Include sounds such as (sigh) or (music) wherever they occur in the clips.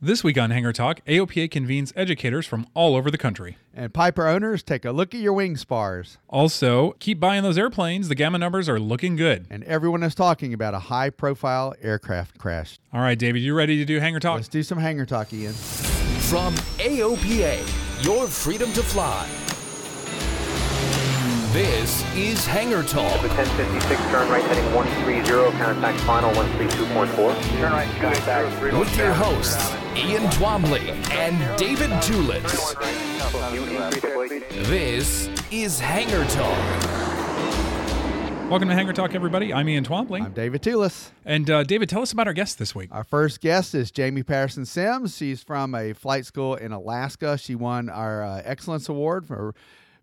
This week on Hangar Talk, AOPA convenes educators from all over the country. And Piper owners, take a look at your wing spars. Also, keep buying those airplanes. The GAMA numbers are looking good. And everyone is talking about a high profile aircraft crash. All right, David, you ready to do Hangar Talk? Let's do some hangar talk, Ian. From AOPA, your freedom to fly. This is Hangar Talk. 1056, turn right heading 130, contact final 132.4. Turn right, contact With your hosts, Ian Twombly and David Tulis. This is Hangar Talk. Welcome to Hangar Talk, everybody. I'm Ian Twombly. I'm David Tulis. and uh, David, tell us about our guest this week. Our first guest is Jamie Patterson Sims. She's from a flight school in Alaska. She won our uh, Excellence Award for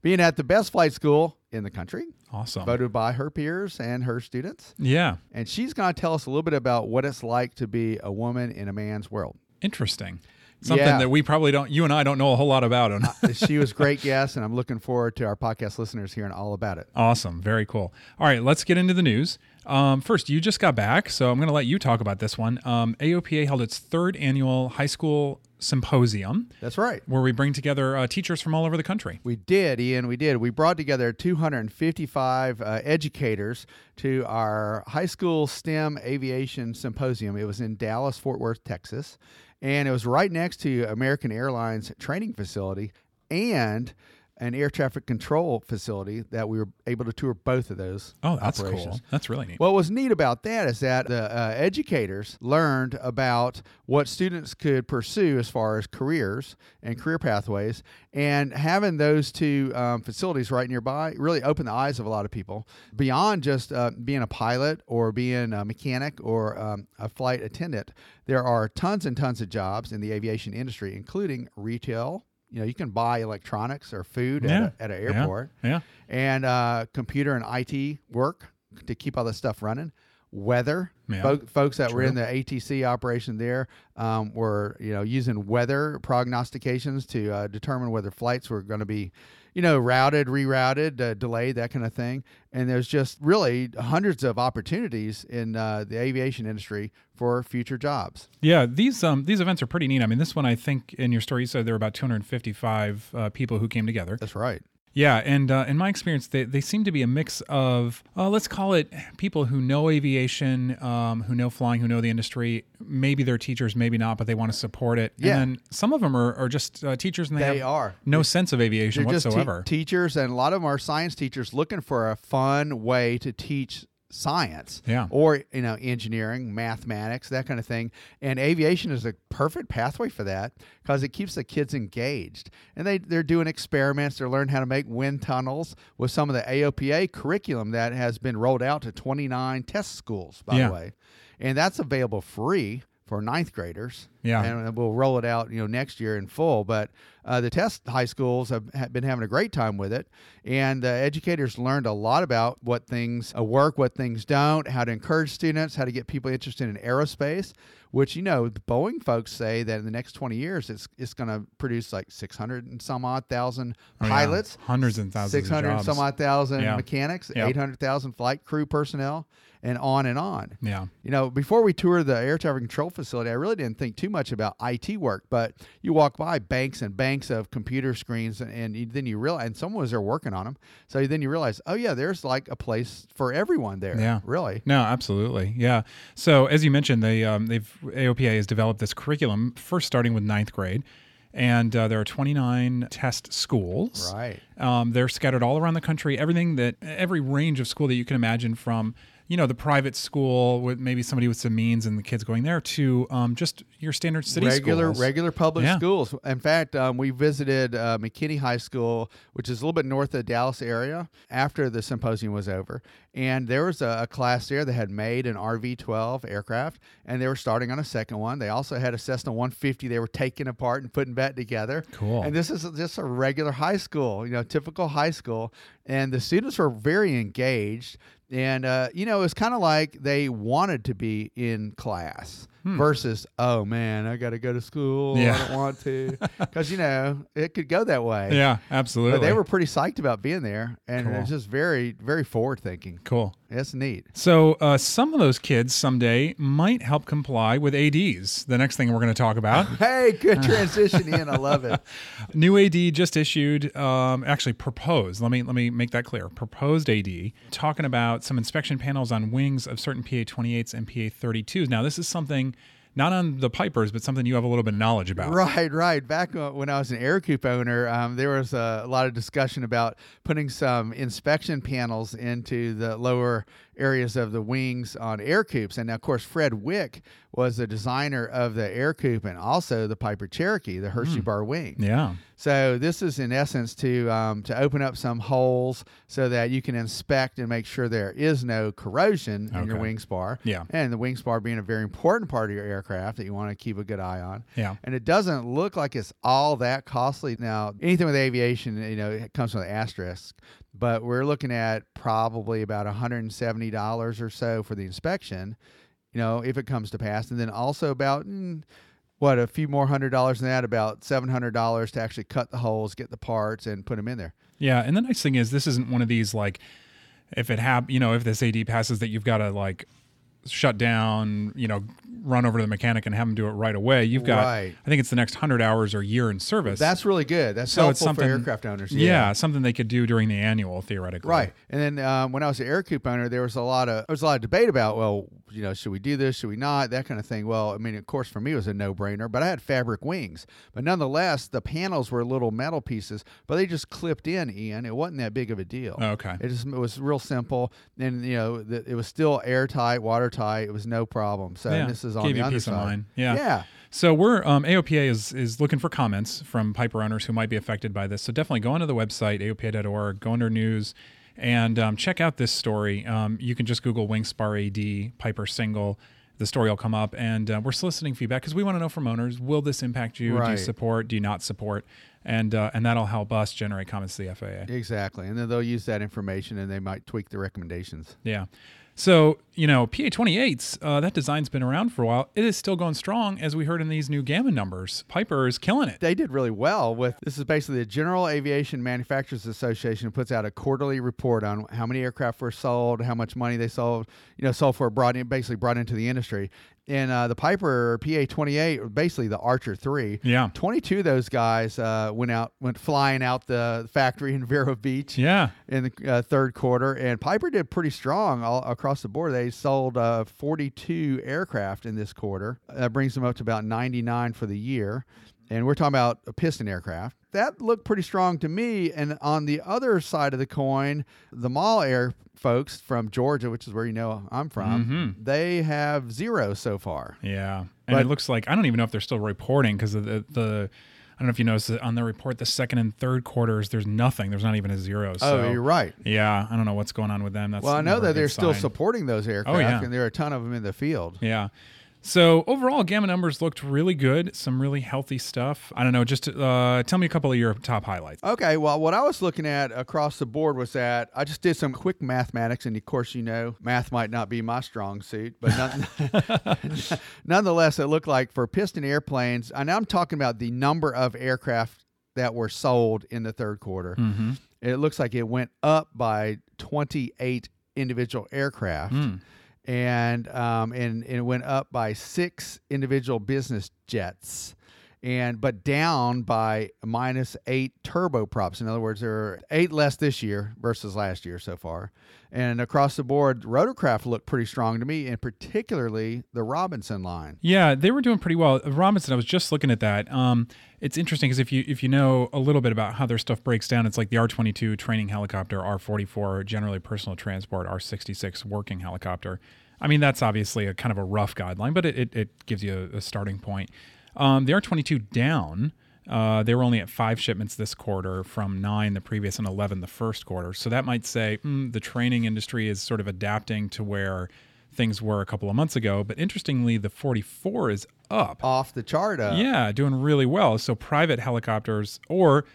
being at the best flight school in the country, Awesome. voted by her peers and her students. yeah, And she's going to tell us a little bit about what it's like to be a woman in a man's world. Interesting. Something Yeah. that we probably don't, you and I don't know a whole lot about. Uh, (laughs) she was great guest, and I'm looking forward to our podcast listeners hearing all about it. Awesome. Very cool. All right, let's get into the news. Um, first, you just got back, so I'm going to let you talk about this one. Um, AOPA held its third annual high school symposium That's right. where we bring together uh, teachers from all over the country. We did, Ian. We did. We brought together 255 uh, educators to our high school STEM aviation symposium. It was in Dallas, Fort Worth, Texas, and it was right next to American Airlines training facility and an air traffic control facility that we were able to tour both of those. Oh, that's operations. cool. That's really neat. What was neat about that is that the uh, educators learned about what students could pursue as far as careers and career pathways, and having those two um, facilities right nearby really opened the eyes of a lot of people beyond just uh, being a pilot or being a mechanic or um, a flight attendant. There are tons and tons of jobs in the aviation industry, including retail. You know, you can buy electronics or food Yeah. at, a, at an airport Yeah. and uh, computer and IT work to keep all this stuff running. Weather, Yeah, Fo- folks that were in the ATC operation there um, were you know using weather prognostications to uh, determine whether flights were going to be you know routed, rerouted, uh, delayed, that kind of thing. And there's just really hundreds of opportunities in uh, the aviation industry for future jobs. Yeah, these um these events are pretty neat. I mean, this one I think in your story you said there were about 255 uh, people who came together. That's right. Yeah, and uh, in my experience, they, they seem to be a mix of uh, let's call it people who know aviation, um, who know flying, who know the industry. Maybe they're teachers, maybe not, but they want to support it. Yeah. And then some of them are, are just uh, teachers, and they, They have are. no sense of aviation They're just te- whatsoever. teachers, and a lot of them are science teachers looking for a fun way to teach science Yeah. or you know engineering mathematics that kind of thing and aviation is a perfect pathway for that because it keeps the kids engaged and they they're doing experiments they're learning how to make wind tunnels with some of the aopa curriculum that has been rolled out to 29 test schools by Yeah. the way and that's available free for ninth graders. Yeah. and we'll roll it out, you know, next year in full. But uh, the test high schools have, have been having a great time with it, and the educators learned a lot about what things uh, work, what things don't, how to encourage students, how to get people interested in aerospace. which you know the Boeing folks say that in the next 20 years it's it's going to produce like 600 and some odd thousand Oh, yeah. pilots, hundreds and thousands. 600 and some odd thousand Yeah. mechanics, Yep. 800,000 flight crew personnel, and on and on. Yeah. You know, before we toured the air traffic control facility, I really didn't think too much about IT work, but you walk by banks and banks of computer screens, and, and you, then you realize, and someone was there working on them. So then you realize, oh yeah, there's like a place for everyone there. Yeah. really. No, absolutely. Yeah. So as you mentioned, they um, they've AOPA has developed this curriculum first starting with ninth grade, and uh, there are 29 test schools. Right. Um, they're scattered all around the country. Everything that every range of school that you can imagine from. You know, the private school with maybe somebody with some means and the kids going there to um, just your standard city regular schools. regular public Yeah. schools. In fact, um, we visited uh, McKinney High School, which is a little bit north of the Dallas area, after the symposium was over, and there was a, a class there that had made an RV-12 aircraft, and they were starting on a second one. They also had a Cessna 150 they were taking apart and putting back together. Cool. And this is just a regular high school, you know, typical high school, and the students were very engaged. And uh, you know, it's kind of like they wanted to be in class versus, oh man, I got to go to school. Yeah. I don't want to, (laughs) because you know it could go that way. Yeah, absolutely. But they were pretty psyched about being there, and Cool. it's just very, very forward thinking. cool. that's neat. So uh, some of those kids someday might help comply with ADs. The next thing we're going to talk about. (laughs) Hey, good transition, Ian. I love it. (laughs) New AD just issued, um, actually proposed. Let me let me make that clear. Proposed AD talking about some inspection panels on wings of certain PA 28s and PA 32s. Now this is something not on the Pipers, but something you have a little bit of knowledge about. Right, right. Back uh, when I was an Ercoupe owner, um, there was a lot of discussion about putting some inspection panels into the lower areas of the wings on Ercoupes. And of course, Fred Weick was the designer of the Ercoupe and also the Piper Cherokee, the Hershey bar wing. Yeah. So this is in essence to um, to open up some holes so that you can inspect and make sure there is no corrosion in your Okay. wing spar. Yeah. And the wing spar being a very important part of your aircraft that you want to keep a good eye on. Yeah. And it doesn't look like it's all that costly. Now, anything with aviation, you know, it comes with an asterisk, but we're looking at probably about $170 or so for the inspection, you know, if it comes to pass. And then also about, mm, what, a few more hundred dollars than that, about $700 to actually cut the holes, get the parts, and put them in there. Yeah, and the nice thing is this isn't one of these like if it hap you know, if this AD passes that you've got to like shut down, you know, run over to the mechanic and have them do it right away. You've got Right. I think it's the next 100 hours or year in service. That's really good. That's so it's helpful for something aircraft owners. Yeah. something they could do during the annual theoretically. Right. And then um, when I was an Ercoupe owner, there was a lot of there was a lot of debate about, well, you know, should we do this? Should we not? That kind of thing. Well, I mean, of course, for me, it was a no brainer. But I had fabric wings, but nonetheless, the panels were little metal pieces, but they just clipped in. Ian, it wasn't that big of a deal. Okay. It just it was real simple, and you know, the, it was still airtight, watertight. It was no problem. So Yeah, this is on gave the you peace of underside. mind. Yeah. Yeah. So we're um, AOPA is is looking for comments from Piper owners who might be affected by this. So definitely go onto the website aopa.org, go under news, and um, check out this story. Um, you can just Google Wingspar AD Piper single. The story will come up, and uh, we're soliciting feedback because we want to know from owners: Will this impact you? Do you support? Do you not support? And uh, and that'll help us generate comments to the FAA. Exactly. And then they'll use that information, and they might tweak the recommendations. Yeah. So, you know, PA 28s, uh, that design's been around for a while. It is still going strong, as we heard in these new GAMA numbers. Piper is killing it. they did really well with this is basically the General Aviation Manufacturers Association puts out a quarterly report on how many aircraft were sold, how much money they sold, you know, sold for brought in basically brought into the industry. And uh, the Piper PA twenty eight, basically the Archer three, Yeah. twenty two of those guys uh, went out went flying out the factory in (laughs) Vero Beach Yeah. in the uh, third quarter, and Piper did pretty strong all across the board. They sold uh, 42 aircraft in this quarter. That brings them up to about 99 for the year. And we're talking about a piston aircraft. That looked pretty strong to me. And on the other side of the coin, the Maule Air folks from Georgia, which is where you know I'm from, mm-hmm. they have zero so far. Yeah. And But- it looks like, I don't even know if they're still reporting because of the, the, I don't know if you noticed on the report, the second and third quarters, there's nothing. There's not even a zero. Oh, so, oh, you're right. Yeah. I don't know what's going on with them. That's Well, I know that they're still supporting those oh, aircraft, yeah. and there are a ton of them in the field. Yeah. So overall, GAMA numbers looked really good. Some really healthy stuff. I don't know. Just uh, tell me a couple of your top highlights. Okay, well, what I was looking at across the board was that I just did some quick mathematics, and of course, you know, math might not be my strong suit, but none, (laughs) (laughs) nonetheless, it looked like for piston airplanes, and I'm talking about the number of aircraft that were sold in the third quarter. Mm-hmm. It looks like it went up by 28 individual aircraft. Mm. And, um, and and it went up by six individual business jets, and but down by minus eight turboprops. In other words, there are eight less this year versus last year so far. And across the board, rotorcraft looked pretty strong to me, and particularly the Robinson line. Yeah, they were doing pretty well. Robinson, I was just looking at that. Um, it's interesting because if you if you know a little bit about how their stuff breaks down, it's like the R twenty two training helicopter, R forty four generally personal transport, R sixty six working helicopter. I mean, that's obviously a kind of a rough guideline, but it, it, it gives you a, a starting point. Um, the R twenty two down. Uh, they were only at five shipments this quarter from nine the previous and 11 the first quarter. So that might say mm, the training industry is sort of adapting to where things were a couple of months ago. But interestingly, the 44 is up. Off the chart, up. Yeah, doing really well. So private helicopters, or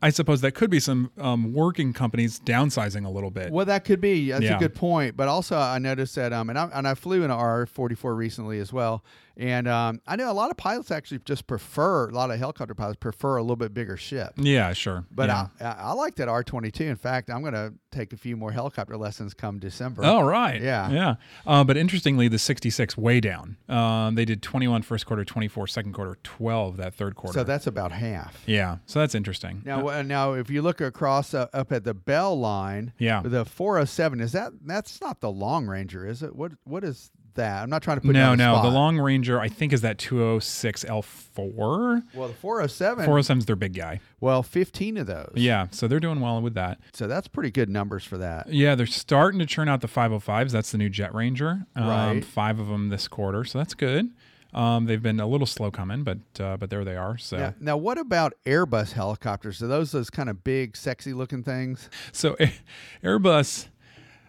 I suppose that could be some um, working companies downsizing a little bit. Well, that could be. That's Yeah. a good point. But also, I noticed that, um, and I and I flew in an R forty four recently as well, and um, I know a lot of pilots actually just prefer a lot of helicopter pilots prefer a little bit bigger ship. Yeah, sure. But yeah. I, I, like that R twenty two. In fact, I'm going to take a few more helicopter lessons come December. Oh, right. Yeah. Yeah. Uh, but interestingly, the 66 way down. Um, they did 21 first quarter, 24 second quarter, 12 that third quarter. so that's about half. yeah. So that's interesting. Now, uh, now, if you look across uh, up at the Bell line, Yeah. the 407 is that that's not the Long Ranger, is it? What what is that? I'm not trying to put no, the no. The spot. Long Ranger, I think, is that 206L4. well, the 407. 407's their big guy. well, 15 of those. Yeah. So they're doing well with that. So that's pretty good numbers for that. Yeah, they're starting to churn out the 505s. That's the new Jet Ranger. Um, Right. Five of them this quarter, so that's good. Um, they've been a little slow coming, but uh, but there they are. So Now, now, what about Airbus helicopters? Are those those kind of big, sexy looking things? so (laughs) Airbus.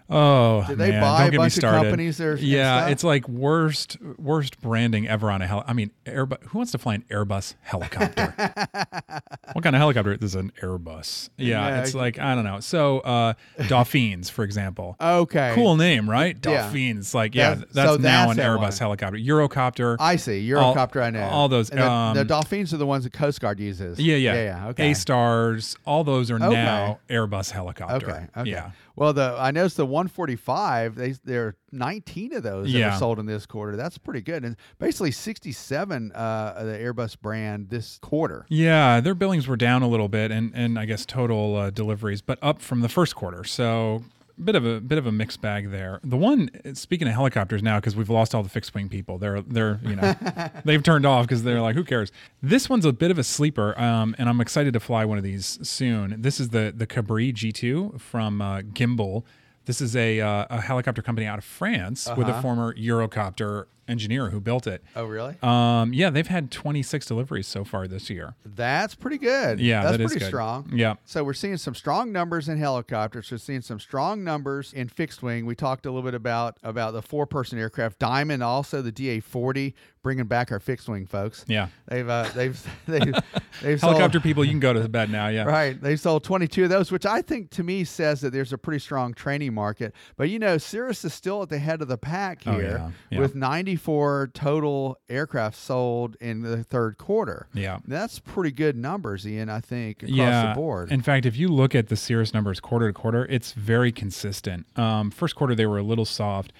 Oh, Did they man, buy don't a bunch of companies there Yeah, it's like worst worst branding ever on a heli. I mean, Airbus. Who wants to fly an Airbus helicopter? (laughs) what kind of helicopter? This is an Airbus. Yeah, Yeah, it's like I don't know. So uh, Dauphines, for example. Okay. Cool name, right? Yeah. Dauphines. Like, yeah, That's- that's, so now that's an Airbus one. helicopter. Eurocopter. I see. All- Eurocopter, I know. all those, And the, um, the Dolphins are the ones that Coast Guard uses. yeah, yeah. Yeah, yeah. Okay. A stars. All those are Okay. now Airbus helicopter. Okay. Okay. Yeah. Well, the I noticed the 145. They there are 19 of those that Yeah. are sold in this quarter. That's pretty good. And basically 67 uh, of the Airbus brand this quarter. Yeah, their billings were down a little bit, and and I guess total uh, deliveries, but up from the first quarter. So bit of a bit of a mixed bag there. The one speaking of helicopters now, because we've lost all the fixed wing people. They're they're you know (laughs) they've turned off because they're like who cares. This one's a bit of a sleeper, um, and I'm excited to fly one of these soon. This is the the Cabri G2 from uh, Guimbal. This is a uh, a helicopter company out of France with a former Eurocopter engineer who built it. Oh, really? Um, yeah, they've had 26 deliveries so far this year. That's pretty good. Yeah, that's that is pretty good. strong. Yeah. So we're seeing some strong numbers in helicopters. We're seeing some strong numbers in fixed wing. We talked a little bit about about the four person aircraft, Diamond, also the DA forty, bringing back our fixed wing folks. Yeah. They've uh, they've (laughs) they've, they've (laughs) sold- Helicopter people, you can go to bed now. Yeah. Right. They sold 22 of those, which I think to me says that there's a pretty strong training market. But you know, Cirrus is still at the head of the pack Oh, here yeah. Yeah. with 94 total aircraft sold in the third quarter. Yeah. That's pretty good numbers, Ian, I think, across yeah. the board. In fact, if you look at the Cirrus numbers quarter to quarter, it's very consistent. Um, first quarter, they were a little soft.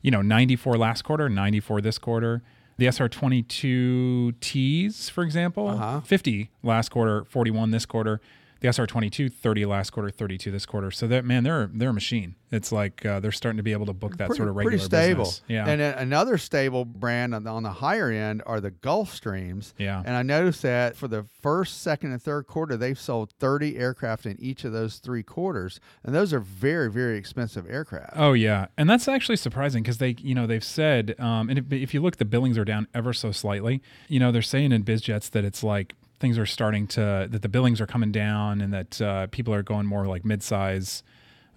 You know, 94 last quarter, 94 this quarter. The SR22Ts, for example, Uh-huh. 50 last quarter, 41 this quarter. The SR22, 30 last quarter, 32 this quarter. So that man, they're they're a machine. It's like uh, they're starting to be able to book that pretty, sort of regular pretty stable. business. Yeah. And then another stable brand on the, on the higher end are the Gulfstreams. Yeah. And I noticed that for the first, second, and third quarter, they've sold 30 aircraft in each of those three quarters. And those are very, very expensive aircraft. Oh yeah, and that's actually surprising because they, you know, they've said, um, and if, if you look, the billings are down ever so slightly. You know, they're saying in BizJets that it's like things are starting to that the billings are coming down and that uh, people are going more like midsize,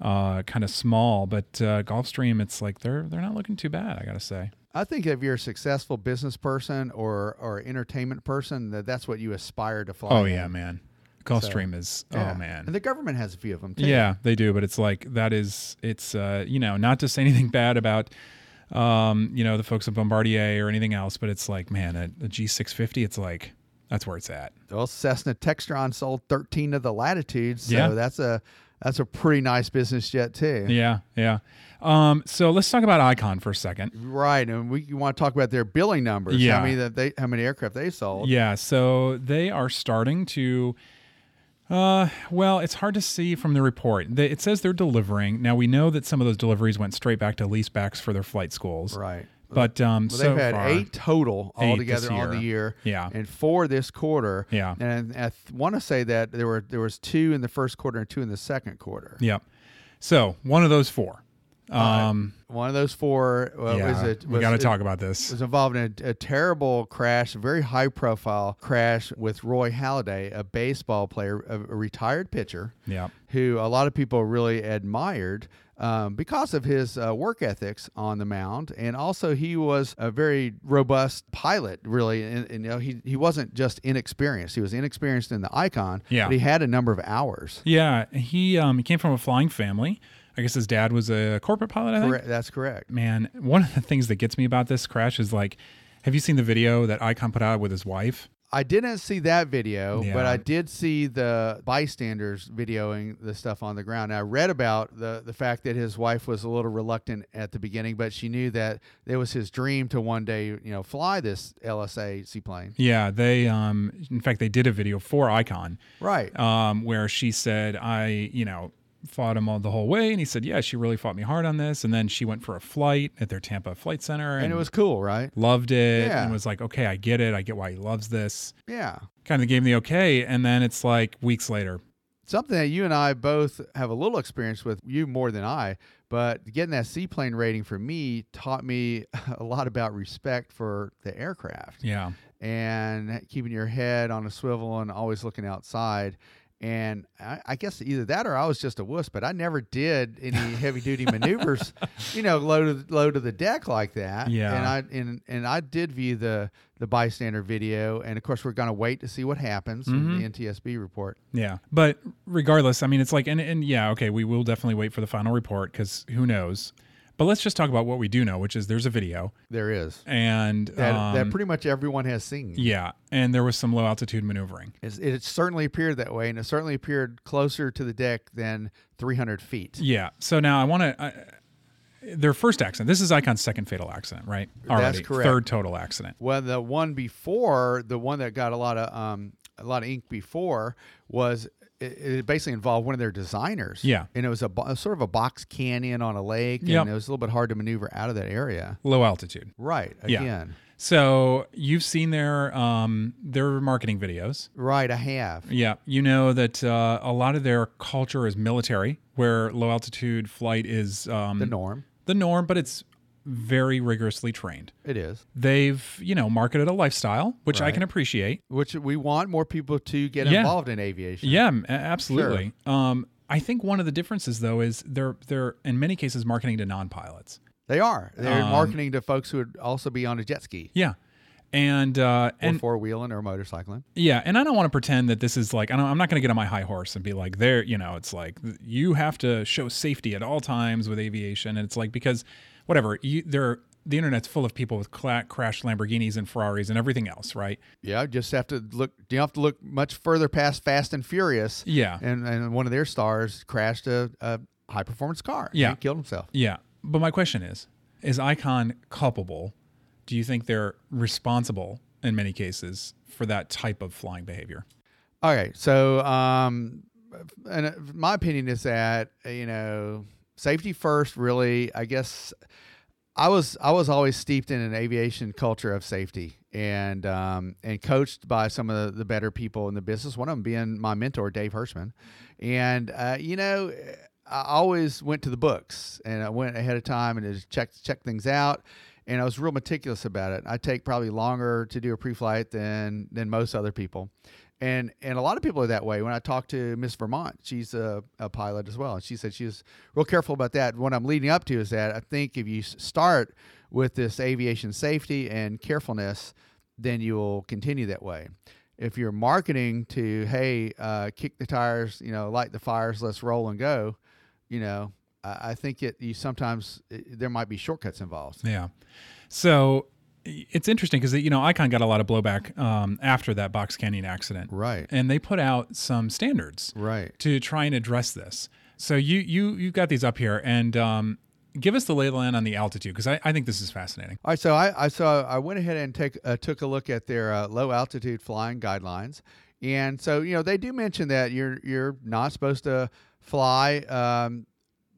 uh, kind of small. But uh, Gulfstream, it's like they're they're not looking too bad. I gotta say. I think if you're a successful business person or or entertainment person, that that's what you aspire to fly. Oh in. yeah, man. Gulfstream is Yeah. oh man. And the government has a few of them too. Yeah, they do, but it's like that is it's uh, you know, not to say (laughs) anything bad about um, you know, the folks at Bombardier or anything else, but it's like, man, a, a G650, it's like that's where it's at. Well, Cessna Textron sold 13 of the Latitudes, so Yeah. that's a that's a pretty nice business jet too. Yeah, yeah. Um, so let's talk about Icon for a second. Right, and we you want to talk about their billing numbers? Yeah. how many that they how many aircraft they sold? Yeah, so they are starting to. Uh, well, it's hard to see from the report. It says they're delivering. Now we know that some of those deliveries went straight back to leasebacks for their flight schools. right. But um, Well, so they've had far, eight total altogether on the year. Yeah. and four this quarter. Yeah. and I th- want to say that there were there was two in the first quarter and two in the second quarter. Yep. So one of those four. Um, One of those four uh, was yeah, a, we got to talk about this. was involved in a, a terrible crash, a very high profile crash with Roy Halladay, a baseball player, a, a retired pitcher. Yep. Who a lot of people really admired um, because of his uh, work ethics on the mound, and also he was a very robust pilot. Really, and, and, you know he he wasn't just inexperienced; he was inexperienced in the Icon. Yeah. but he had a number of hours. Yeah, he um, he came from a flying family. I guess his dad was a corporate pilot. I think. Correct, that's correct. Man, one of the things that gets me about this crash is like, have you seen the video that Icon put out with his wife? I didn't see that video, Yeah. but I did see the bystanders videoing the stuff on the ground. And I read about the the fact that his wife was a little reluctant at the beginning, but she knew that it was his dream to one day, you know, fly this LSA seaplane. Yeah, they um, in fact they did a video for Icon, Right. um, where she said, I, you know, fought him all the whole way, and he said, yeah, she really fought me hard on this, and then she went for a flight at their Tampa Flight Center, and it was cool, right? loved it, Yeah. and was like, okay, I get it, I get why he loves this. Yeah. Kind of gave me the okay, and then it's like weeks later, Something that you and I both have a little experience with, you more than I, but getting that seaplane rating for me taught me (laughs) a lot about respect for the aircraft. yeah, and keeping your head on a swivel and always looking outside. And I, I guess either that or I was just a wuss, but I never did any (laughs) heavy duty maneuvers, you know, low to low to the deck like that. Yeah. And I and and I did view the the bystander video, and of course we're gonna wait to see what happens in the mm-hmm. NTSB report. yeah. But regardless, I mean, it's like, and and yeah, okay, we will definitely wait for the final report because who knows. But let's just talk about what we do know, which is there's a video, There is and that that um, pretty much everyone has seen. yeah, and there was some low altitude maneuvering. It's, it certainly appeared that way, and it certainly appeared closer to the deck than 300 feet. Yeah. So now I want to. Their first accident. This is Icon's second fatal accident, right? That's correct. Third total accident. Well, the one before, the one that got a lot of um, a lot of ink before was it, it basically involved one of their designers. Yeah. and it was a, bo- sort of a box canyon on a lake, Yep. and it was a little bit hard to maneuver out of that area. Low altitude. Right. Yeah. Again. So you've seen their um, their marketing videos. Right. I have. Yeah, you know that uh, a lot of their culture is military, where low altitude flight is um, The norm. The norm, but it's very rigorously trained. It is. They've you know marketed a lifestyle, which I can appreciate. Which we want more people to get Yeah. involved in aviation. Yeah, absolutely. Um, I think one of the differences though is they're they're in many cases marketing to non-pilots. They are. They're Um, marketing to folks who would also be on a jet ski Yeah, and uh, and four wheeling or motorcycling. yeah, and I don't want to pretend that this is like I don't, I'm not going to get on my high horse and be like there. You know, it's like you have to show safety at all times with aviation, and it's like because whatever you there. The internet's full of people with cla- crashed Lamborghinis and Ferraris and everything else, right? Yeah, just have to look. You have to look much further past Fast and Furious. Yeah. and and one of their stars crashed a, a high performance car. Yeah. and killed himself. Yeah. But my question is Is Icon culpable? Do you think they're responsible in many cases for that type of flying behavior? Okay, so um, and my opinion is that you know safety first. Really, I guess I was I was always steeped in an aviation culture of safety and um, and coached by some of the, the better people in the business. One of them being my mentor, Dave Hirschman, and uh, you know. I always went to the books and I went ahead of time and just checked check things out and I was real meticulous about it. I take probably longer to do a pre-flight than than most other people, and and a lot of people are that way. When I talked to Miss Vermont, she's a, a pilot as well, and she said she was real careful about that. What I'm leading up to is that I think if you start with this aviation safety and carefulness, then you will continue that way. If you're marketing to, hey, uh, kick the tires, you know, light the fires, let's roll and go, you know, I, I think it you sometimes it, there might be shortcuts involved. Yeah. So it's interesting because you know Icon got a lot of blowback um, after that Box Canyon accident, Right. And they put out some standards Right. to try and address this. So you you you got these up here, and um, give us the lay of the land on the altitude because I, I think this is fascinating. All right, so I, I so I went ahead and take uh, took a look at their uh, low altitude flying guidelines, and so you know they do mention that you're you're not supposed to fly. Um,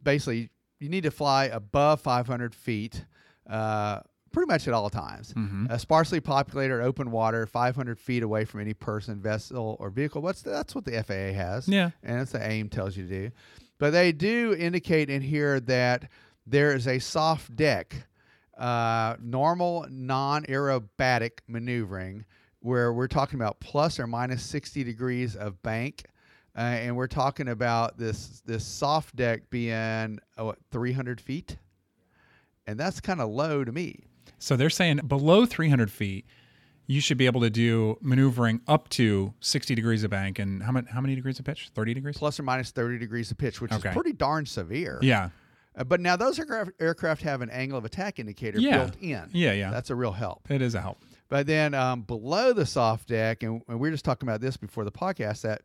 basically, you need to fly above 500 feet, uh, pretty much at all times. a sparsely populated open water, 500 feet away from any person, vessel, or vehicle. What's the, that's what the FAA has. Yeah. and that's the AIM tells you to do. But they do indicate in here that there is a soft deck, uh, normal non-aerobatic maneuvering, where we're talking about plus or minus 60 degrees of bank, uh, and we're talking about this this soft deck being uh, what 300 feet, and that's kind of low to me. So they're saying below 300 feet, you should be able to do maneuvering up to 60 degrees of bank and how many how many degrees of pitch? 30 degrees. Plus or minus 30 degrees of pitch, which Okay. is pretty darn severe. Yeah. Uh, but now those aircraft, aircraft have an angle of attack indicator Yeah. built in. Yeah, yeah. That's a real help. It is a help. But then um, below the soft deck, and, and we were just talking about this before the podcast, that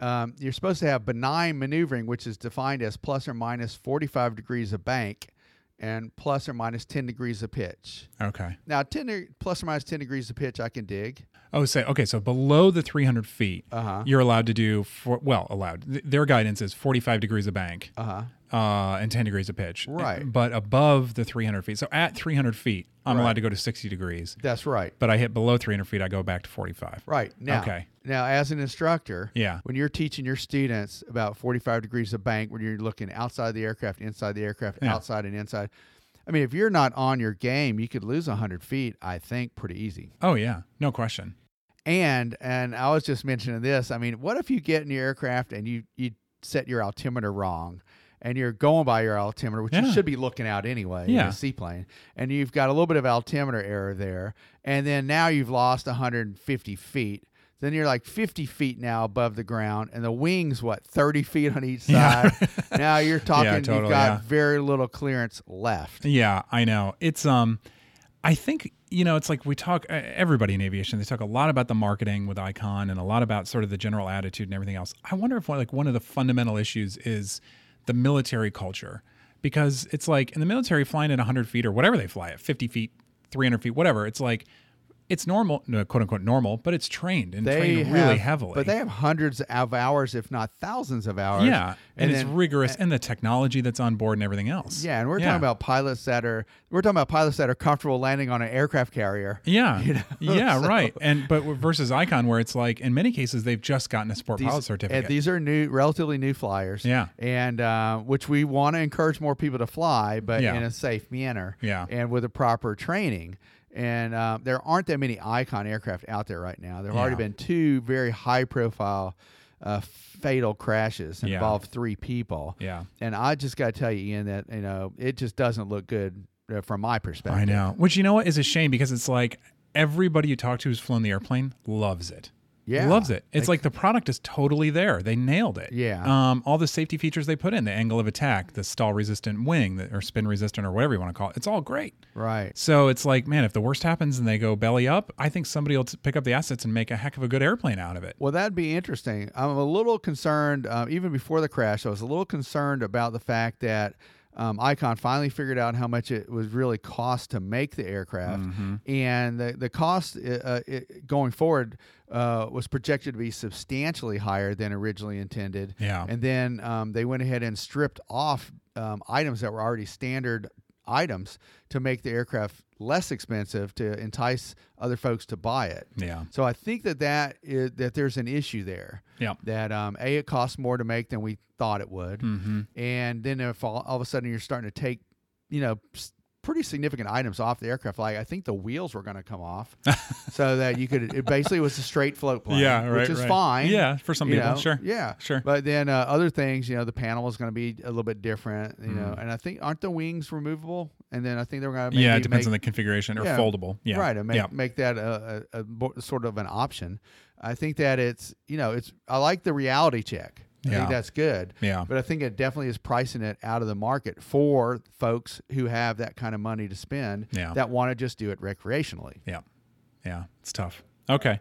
um, you're supposed to have benign maneuvering, which is defined as plus or minus 45 degrees of bank and plus or minus 10 degrees of pitch. Okay. Now, 10 de- plus or minus 10 degrees of pitch, I can dig. Oh, say okay. So below the 300 feet, Uh-huh. you're allowed to do for well allowed. Th- Their guidance is 45 degrees of bank Uh huh. Uh, and 10 degrees of pitch. Right. But above the 300 feet, so at 300 feet, I'm Right. allowed to go to 60 degrees. That's right. But I hit below 300 feet, I go back to 45. Right. Now, Okay. now as an instructor, Yeah. when you're teaching your students about 45 degrees of bank, when you're looking outside the aircraft, inside the aircraft, Yeah. outside and inside, I mean, if you're not on your game, you could lose 100 feet, I think, pretty easy. Oh yeah, no question. And and I was just mentioning this. I mean, what if you get in your aircraft and you you set your altimeter wrong, and you're going by your altimeter, which Yeah. you should be looking out anyway in a seaplane, and you've got a little bit of altimeter error there, and then now you've lost 150 feet. Then you're like 50 feet now above the ground, and the wings what 30 feet on each (laughs) Yeah. side. now you're (laughs) talking totally, you've got yeah. very little clearance left. Yeah, I know. It's um, I think you know, it's like we talk. Everybody in aviation, they talk a lot about the marketing with Icon and a lot about sort of the general attitude and everything else. I wonder if one, like one of the fundamental issues is the military culture, because it's like in the military, flying at 100 feet or whatever they fly at 50 feet, 300 feet, whatever. It's like it's normal, no, quote unquote normal, but it's trained and They trained have, really heavily. but they have hundreds of hours, if not thousands of hours. yeah, and, it's then- rigorous, and the technology that's on board and everything else. Yeah, and we're Yeah. talking about pilots that are we're talking about pilots that are comfortable landing on an aircraft carrier. (laughs) Yeah, You know, (laughs) yeah, so- right. And but versus Icon, where it's like in many cases they've just gotten a sport pilot and certificate. these are new, relatively new flyers. Yeah. and uh, which we want to encourage more people to fly, but Yeah. in a safe manner. Yeah. and with a proper training. And uh, there aren't that many Icon aircraft out there right now. There have already been two very high-profile, uh, fatal crashes that Yeah. involved three people. yeah, And I just got to tell you, Ian, that you know it just doesn't look good uh, from my perspective. I know. Which you know what is a shame because it's like everybody you talk to who's flown the airplane loves it. Yeah. loves it. It's They- like the product is totally there. They nailed it. Yeah. Um, all the safety features they put in, the angle of attack, the stall resistant wing, the, or spin resistant, or whatever you want to call it. It's all great. Right. So it's like, man, if the worst happens and they go belly up, I think somebody will t- pick up the assets and make a heck of a good airplane out of it. Well, that'd be interesting. I'm a little concerned, uh, even before the crash, I was a little concerned about the fact that um, Icon finally figured out how much it was really cost to make the aircraft, Mm-hmm. and the the cost uh, uh, it, going forward uh, was projected to be substantially higher than originally intended. Yeah. and then um, they went ahead and stripped off um, items that were already standard items to make the aircraft less expensive to entice other folks to buy it. Yeah. So I think that that is that there's an issue there. Yeah. That um, a it costs more to make than we thought it would, Mm-hmm. and then if all, all of a sudden you're starting to take, you know, pretty significant items off the aircraft. Like I think the wheels were going to come off, (laughs) so that you could. It basically was a straight float plane. Yeah, right, which is right. fine. Yeah, for some people, know, sure. Yeah, Sure. But then uh, other things, you know, the panel was going to be a little bit different. You know, Mm. and I think aren't the wings removable? And then I think they were going to. Make Yeah, it depends on the configuration or Yeah. foldable. Yeah, Right, and make yeah. make that a, a, a sort of an option. I think that it's you know it's I like the reality check. I Yeah. think that's good. Yeah. But I think it definitely is pricing it out of the market for folks who have that kind of money to spend Yeah. that want to just do it recreationally. Yeah, yeah, it's tough. Okay,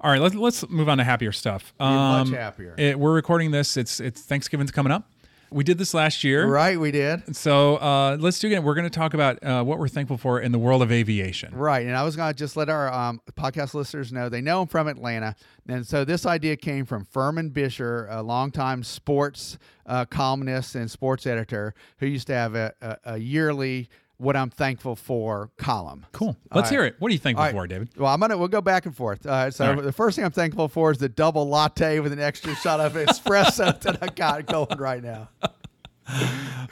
all right. Let's let's move on to happier stuff. Um, much happier. it- we're recording this. It's it's Thanksgiving's coming up. We did this last year, Right, we did. So uh, let's do it again. We're going to talk about uh, what we're thankful for in the world of aviation. Right, and I was going to just let our um, podcast listeners know they know I'm from Atlanta, and so this idea came from Furman Bisher, a longtime sports uh, columnist and sports editor who used to have a, a, a yearly "What I'm Thankful For" column. Cool. Let's hear it. What are you thankful All right. for, David? Well, I'm gonna we'll go back and forth. Uh, so All right. the first thing I'm thankful for is the double latte with an extra shot of (laughs) espresso that I got going right now. (laughs)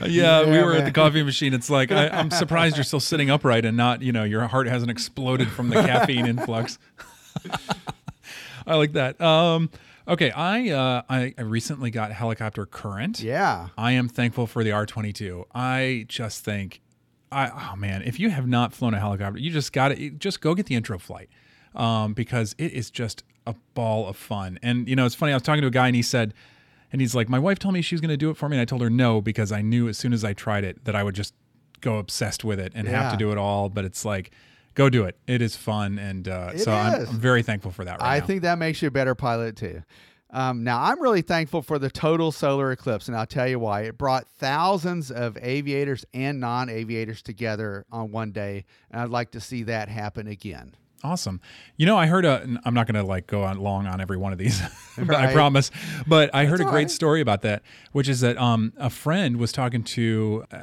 Yeah, we Yeah, were at the coffee machine. It's like I, I'm (laughs) surprised you're still sitting upright and not, you know, your heart hasn't exploded from the caffeine influx. I like that. Um, okay, I, uh, I I recently got helicopter current. Yeah. I am thankful for the R22. I just think, I oh man, if you have not flown a helicopter, you just got to just go get the intro flight, um, because it is just a ball of fun. And you know, it's funny. I was talking to a guy and he said, and he's like, my wife told me she was going to do it for me, and I told her no because I knew as soon as I tried it that I would just go obsessed with it and have to do it all. But it's like, go do it. It is fun, and uh, so I'm. I'm very thankful for that. Right I now. think that makes you a better pilot too. Um, now, I'm really thankful for the total solar eclipse, and I'll tell you why. It brought thousands of aviators and non aviators together on one day, and I'd like to see that happen again. Awesome. You know, I heard a. n- I'm not going to like go on long on every one of these, (laughs) I Right. promise. But I heard a great right. story about that, which is that um, a friend was talking to uh,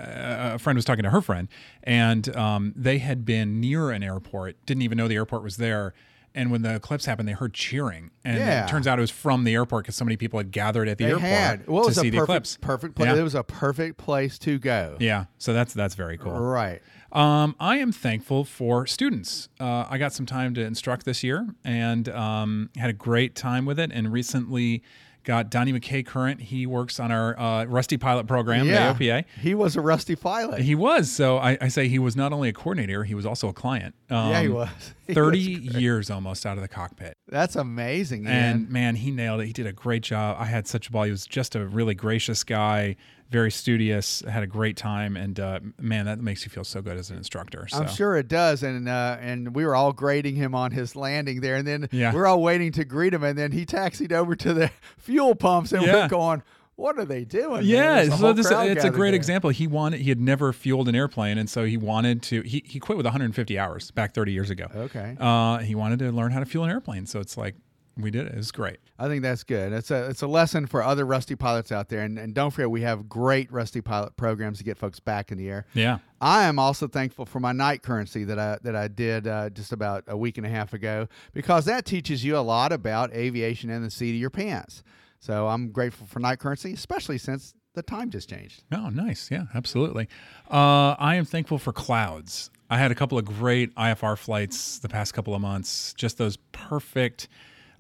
a friend was talking to her friend, and um, they had been near an airport, didn't even know the airport was there. And when the eclipse happened, they heard cheering, and Yeah. it turns out it was from the airport because so many people had gathered at the They airport had well, it to was see a the eclipse. perfect, perfect place. Yeah. It was a perfect place to go. Yeah, so that's that's very cool. Right. Um, I am thankful for students. Uh, I got some time to instruct this year and um, had a great time with it. And recently got Donnie McKay current. He works on our uh, Rusty Pilot program Yeah. at AOPA. He was a rusty pilot. He was. So I, I say he was not only a coordinator, he was also a client. Um, yeah, he was. (laughs) He 30 was- years almost out of the cockpit. That's amazing. And man, he nailed it. He did a great job. I had such a ball. He was just a really gracious guy, very studious, had a great time. And uh, man, that makes you feel so good as an instructor. So. I'm sure it does, and uh, and we were all grading him on his landing there, and then Yeah. we're all waiting to greet him, and then he taxied over to the (laughs) fuel pumps, and Yeah. we're going, "What are they doing?" Yeah, so this it's a great there. example. He wanted he had never fueled an airplane, and so he wanted to. He he quit with 150 hours back 30 years ago. Okay. Uh, he wanted to learn how to fuel an airplane, so it's like we did it. It was great. I think that's good. It's a it's a lesson for other rusty pilots out there, and, and don't forget we have great rusty pilot programs to get folks back in the air. Yeah. I am also thankful for my night currency that I that I did uh, just about a week and a half ago because that teaches you a lot about aviation and the seat of your pants. So I'm grateful for night currency, especially since the time just changed. Oh, nice. Yeah, absolutely. Uh, I am thankful for clouds. I had a couple of great IFR flights the past couple of months. Just those perfect,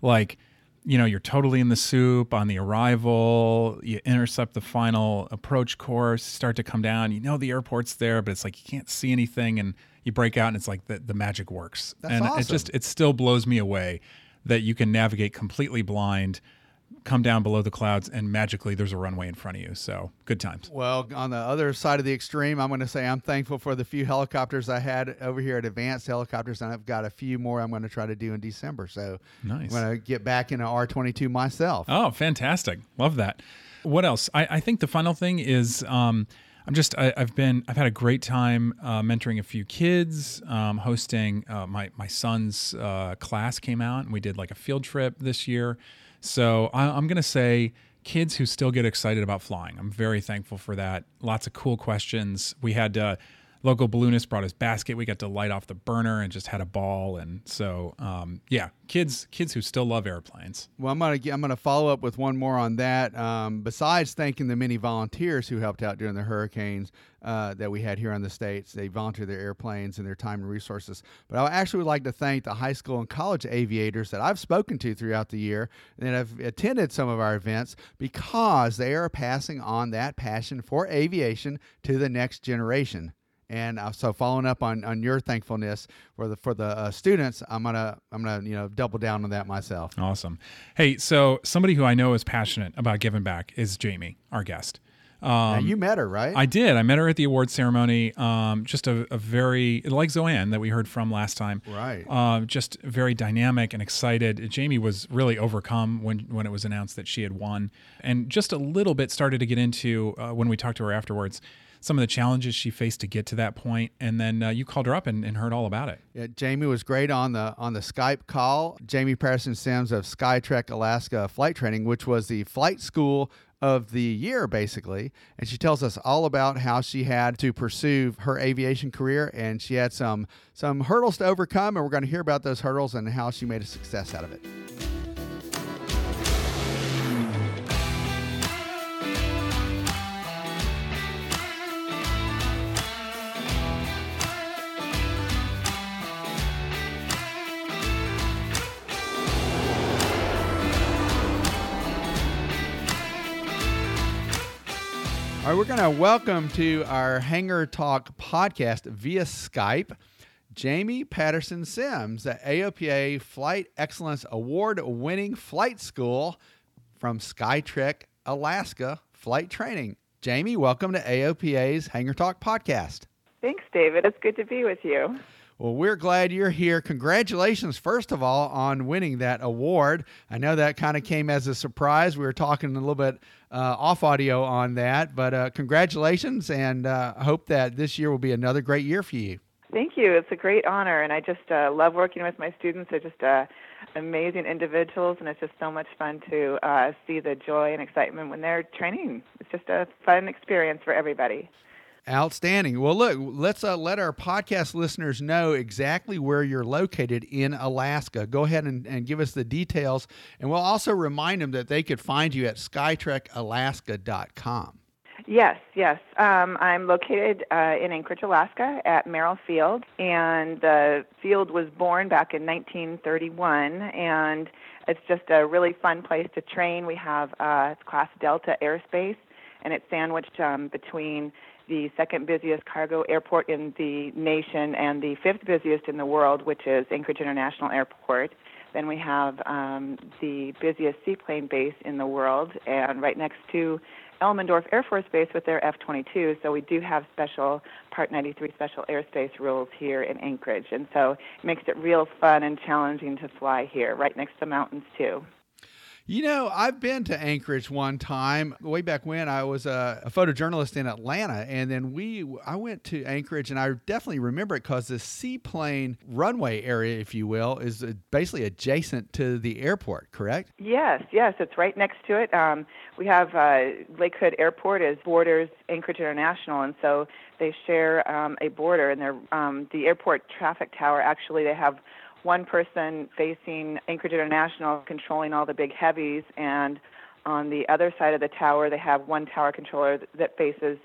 like, you know, you're totally in the soup on the arrival. You intercept the final approach course, start to come down. You know the airport's there, but it's like you can't see anything, and you break out, and it's like the, the magic works. That's and it just it still blows me away that you can navigate completely blind, come down below the clouds, and magically there's a runway in front of you. So good times. Well, on the other side of the extreme, I'm going to say I'm thankful for the few helicopters I had over here at Advanced Helicopters, and I've got a few more I'm going to try to do in December. So Nice. I'm going to get back in an R22 myself. Oh, fantastic! Love that. What else? I, I think the final thing is um, I'm just I, I've been I've had a great time uh, mentoring a few kids, um, hosting uh, my my son's uh, class came out and we did like a field trip this year. So I, I'm gonna say kids who still get excited about flying. I'm very thankful for that. Lots of cool questions. We had. Uh, local balloonist brought his basket. We got to light off the burner and just had a ball. And so, um, yeah, kids kids who still love airplanes. Well, I'm gonna I'm gonna follow up with one more on that. Um, besides thanking the many volunteers who helped out during the hurricanes uh, that we had here in the states, they volunteered their airplanes and their time and resources. But I actually would like to thank the high school and college aviators that I've spoken to throughout the year and that have attended some of our events because they are passing on that passion for aviation to the next generation. And uh, so, following up on, on your thankfulness for the for the uh, students, I'm gonna I'm gonna you know double down on that myself. Awesome. Hey, so somebody who I know is passionate about giving back is Jamie, our guest. now, you met her, right? I did. I met her at the award ceremony. Um, just a, a very like Zoanne that we heard from last time. Right. Um, just very dynamic and excited. Jamie was really overcome when when it was announced that she had won, and just a little bit started to get into uh, when we talked to her afterwards. Some of the challenges she faced to get to that point, and then uh, you called her up and, and heard all about it. Yeah, Jamie was great on the on the Skype call. Jamie Patterson Sims of Skytrek Alaska Flight Training, which was the flight school of the year, basically. And she tells us all about how she had to pursue her aviation career, and she had some some hurdles to overcome, and we're going to hear about those hurdles and how she made a success out of it. All right, we're going to welcome to our Hangar Talk podcast via Skype Jamie Patterson Sims, the AOPA Flight Excellence Award winning flight school from Skytrek, Alaska Flight Training. Jamie, welcome to AOPA's Hangar Talk podcast. Thanks, David. It's good to be with you. Well, we're glad you're here. Congratulations, first of all, on winning that award. I know that kind of came as a surprise. We were talking a little bit uh, off audio on that, but uh, congratulations, and uh, hope that this year will be another great year for you. Thank you. It's a great honor, and I just uh, love working with my students. They're just uh, amazing individuals, and it's just so much fun to uh, see the joy and excitement when they're training. It's just a fun experience for everybody. Outstanding. Well, look, let's uh, let our podcast listeners know exactly where you're located in Alaska. Go ahead and, and give us the details, and we'll also remind them that they could find you at skytrekalaska.com. Yes, yes. Um, I'm located uh, in Anchorage, Alaska, at Merrill Field, and the field was born back in 1931, and it's just a really fun place to train. We have uh, Class Delta airspace, and it's sandwiched um, between the second busiest cargo airport in the nation and the fifth busiest in the world, which is Anchorage International Airport. Then we have um, the busiest seaplane base in the world, and right next to Elmendorf Air Force Base with their F-22. So we do have special Part 93 special airspace rules here in Anchorage, and so it makes it real fun and challenging to fly here, right next to mountains too. You know, I've been to Anchorage one time way back when I was a, a, photojournalist in Atlanta, and then we I went to Anchorage, and I definitely remember it because the seaplane runway area, if you will, is basically adjacent to the airport. Correct? Yes, yes, it's right next to it. Um, we have uh, Lake Hood Airport is borders Anchorage International, and so they share um, a border, and they're um, the airport traffic tower. Actually, they have one person facing Anchorage International controlling all the big heavies, and on the other side of the tower, they have one tower controller that faces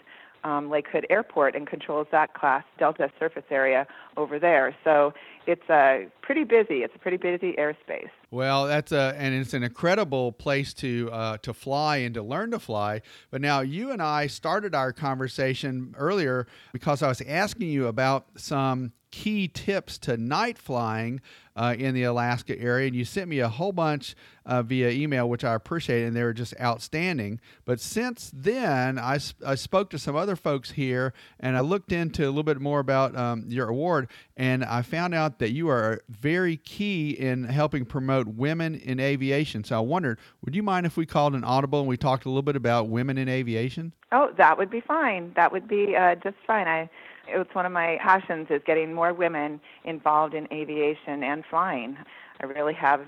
um, Lake Hood Airport and controls that class Delta surface area over there. So it's a uh, pretty busy. It's a pretty busy airspace. Well, that's a and it's an incredible place to uh, to fly and to learn to fly. But now you and I started our conversation earlier because I was asking you about some key tips to night flying uh, in the Alaska area. And you sent me a whole bunch uh, via email, which I appreciate, and they were just outstanding. But since then, I, I spoke to some other folks here and I looked into a little bit more about um, your award, and I found out that you are very key in helping promote women in aviation. So I wondered, would you mind if we called an audible and we talked a little bit about women in aviation? Oh, that would be fine. That would be uh, just fine. I it's one of my passions is getting more women involved in aviation and flying. I really have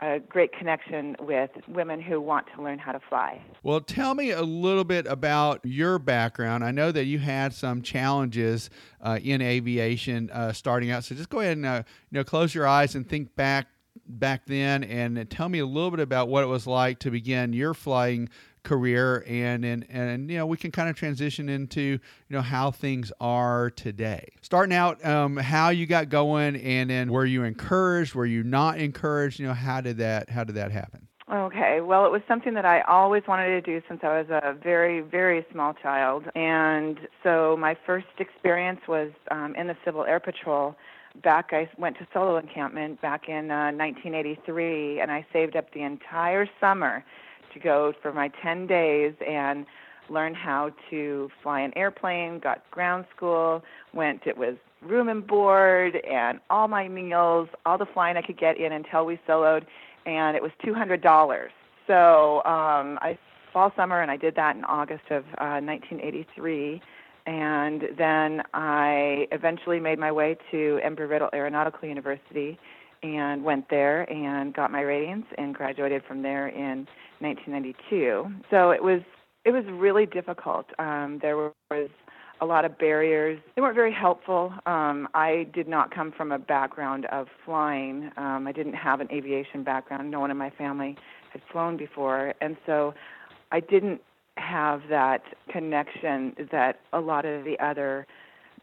a great connection with women who want to learn how to fly. Well, tell me a little bit about your background. I know that you had some challenges uh, in aviation uh, starting out. So just go ahead and uh, you know close your eyes and think back back then, and tell me a little bit about what it was like to begin your flying career and and and you know we can kind of transition into you know how things are today. Starting out um, how you got going and then were you encouraged? Were you not encouraged? You know how did that how did that happen? Okay, well, it was something that I always wanted to do since I was a very, very small child. And so my first experience was um, in the Civil Air Patrol. Back, I went to solo encampment back in uh, 1983, and I saved up the entire summer to go for my 10 days and learn how to fly an airplane, got ground school, went, it was room and board and all my meals, all the flying I could get in until we soloed, and it was $200. So um, I fall summer, and I did that in August of uh, 1983. And then I eventually made my way to Embry-Riddle Aeronautical University and went there and got my ratings and graduated from there in 1992. So it was it was really difficult. Um, there was a lot of barriers. They weren't very helpful. Um, I did not come from a background of flying. Um, I didn't have an aviation background. No one in my family had flown before, and so I didn't have that connection that a lot of the other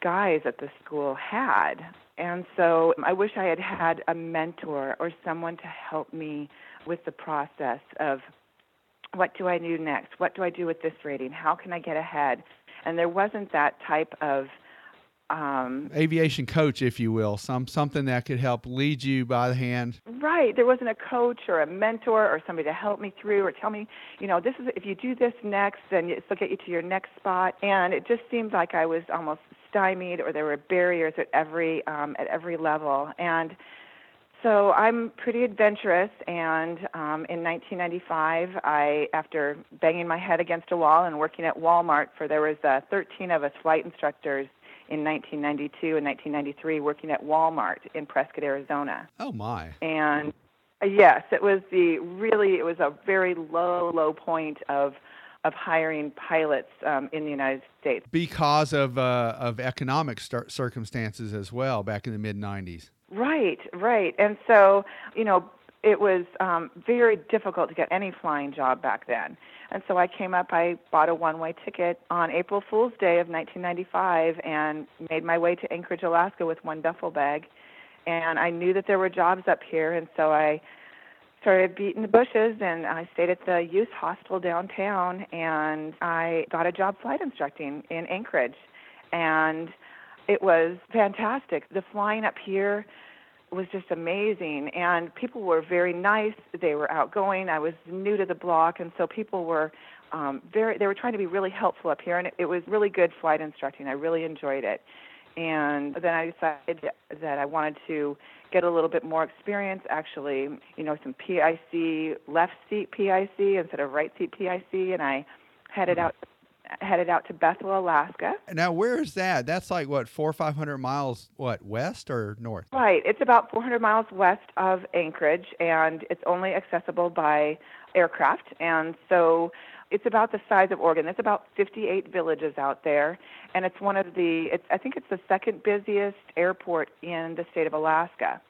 guys at the school had. And so I wish I had had a mentor or someone to help me with the process of what do I do next? What do I do with this rating? How can I get ahead? And there wasn't that type of um, aviation coach, if you will, some something that could help lead you by the hand. Right. There wasn't a coach or a mentor or somebody to help me through or tell me, you know, this is if you do this next, then it'll get you to your next spot. And it just seemed like I was almost stymied, or there were barriers at every um, at every level. And so I'm pretty adventurous, and um, in 1995, I, after banging my head against a wall and working at Walmart, for there was uh, 13 of us flight instructors in 1992 and 1993 working at Walmart in Prescott, Arizona. Oh my! And uh, yes, it was the really it was a very low, low point of of hiring pilots um, in the United States because of uh, of economic circumstances as well back in the mid 90s. Right, right, and so you know it was um, very difficult to get any flying job back then. And so I came up, I bought a one way ticket on April Fool's Day of 1995 and made my way to Anchorage, Alaska with one duffel bag. And I knew that there were jobs up here, and so I started beating the bushes and I stayed at the youth hostel downtown and I got a job flight instructing in Anchorage. And it was fantastic. The flying up here was just amazing and people were very nice they were outgoing i was new to the block and so people were um very they were trying to be really helpful up here and it, it was really good flight instructing i really enjoyed it and then i decided that i wanted to get a little bit more experience actually you know some pic left seat pic instead of right seat pic and i headed mm-hmm. out headed out to Bethel, Alaska. Now, where is that? That's like what four or five hundred miles, what west or north? Right. It's about 400 miles west of Anchorage, and it's only accessible by aircraft. And so, it's about the size of Oregon. There's about 58 villages out there, and it's one of the. It's I think it's the second busiest airport in the state of Alaska,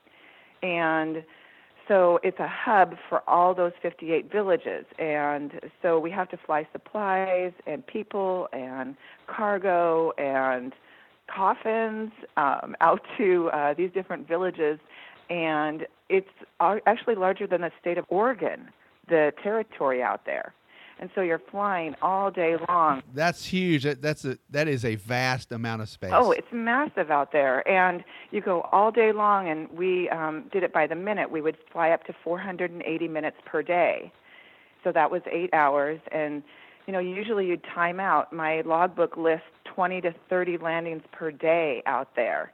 and so it's a hub for all those 58 villages and so we have to fly supplies and people and cargo and coffins um, out to uh, these different villages and it's actually larger than the state of oregon the territory out there and so you're flying all day long. That's huge. That's a that is a vast amount of space. Oh, it's massive out there, and you go all day long. And we um, did it by the minute. We would fly up to 480 minutes per day, so that was eight hours. And you know, usually you'd time out. My logbook lists 20 to 30 landings per day out there.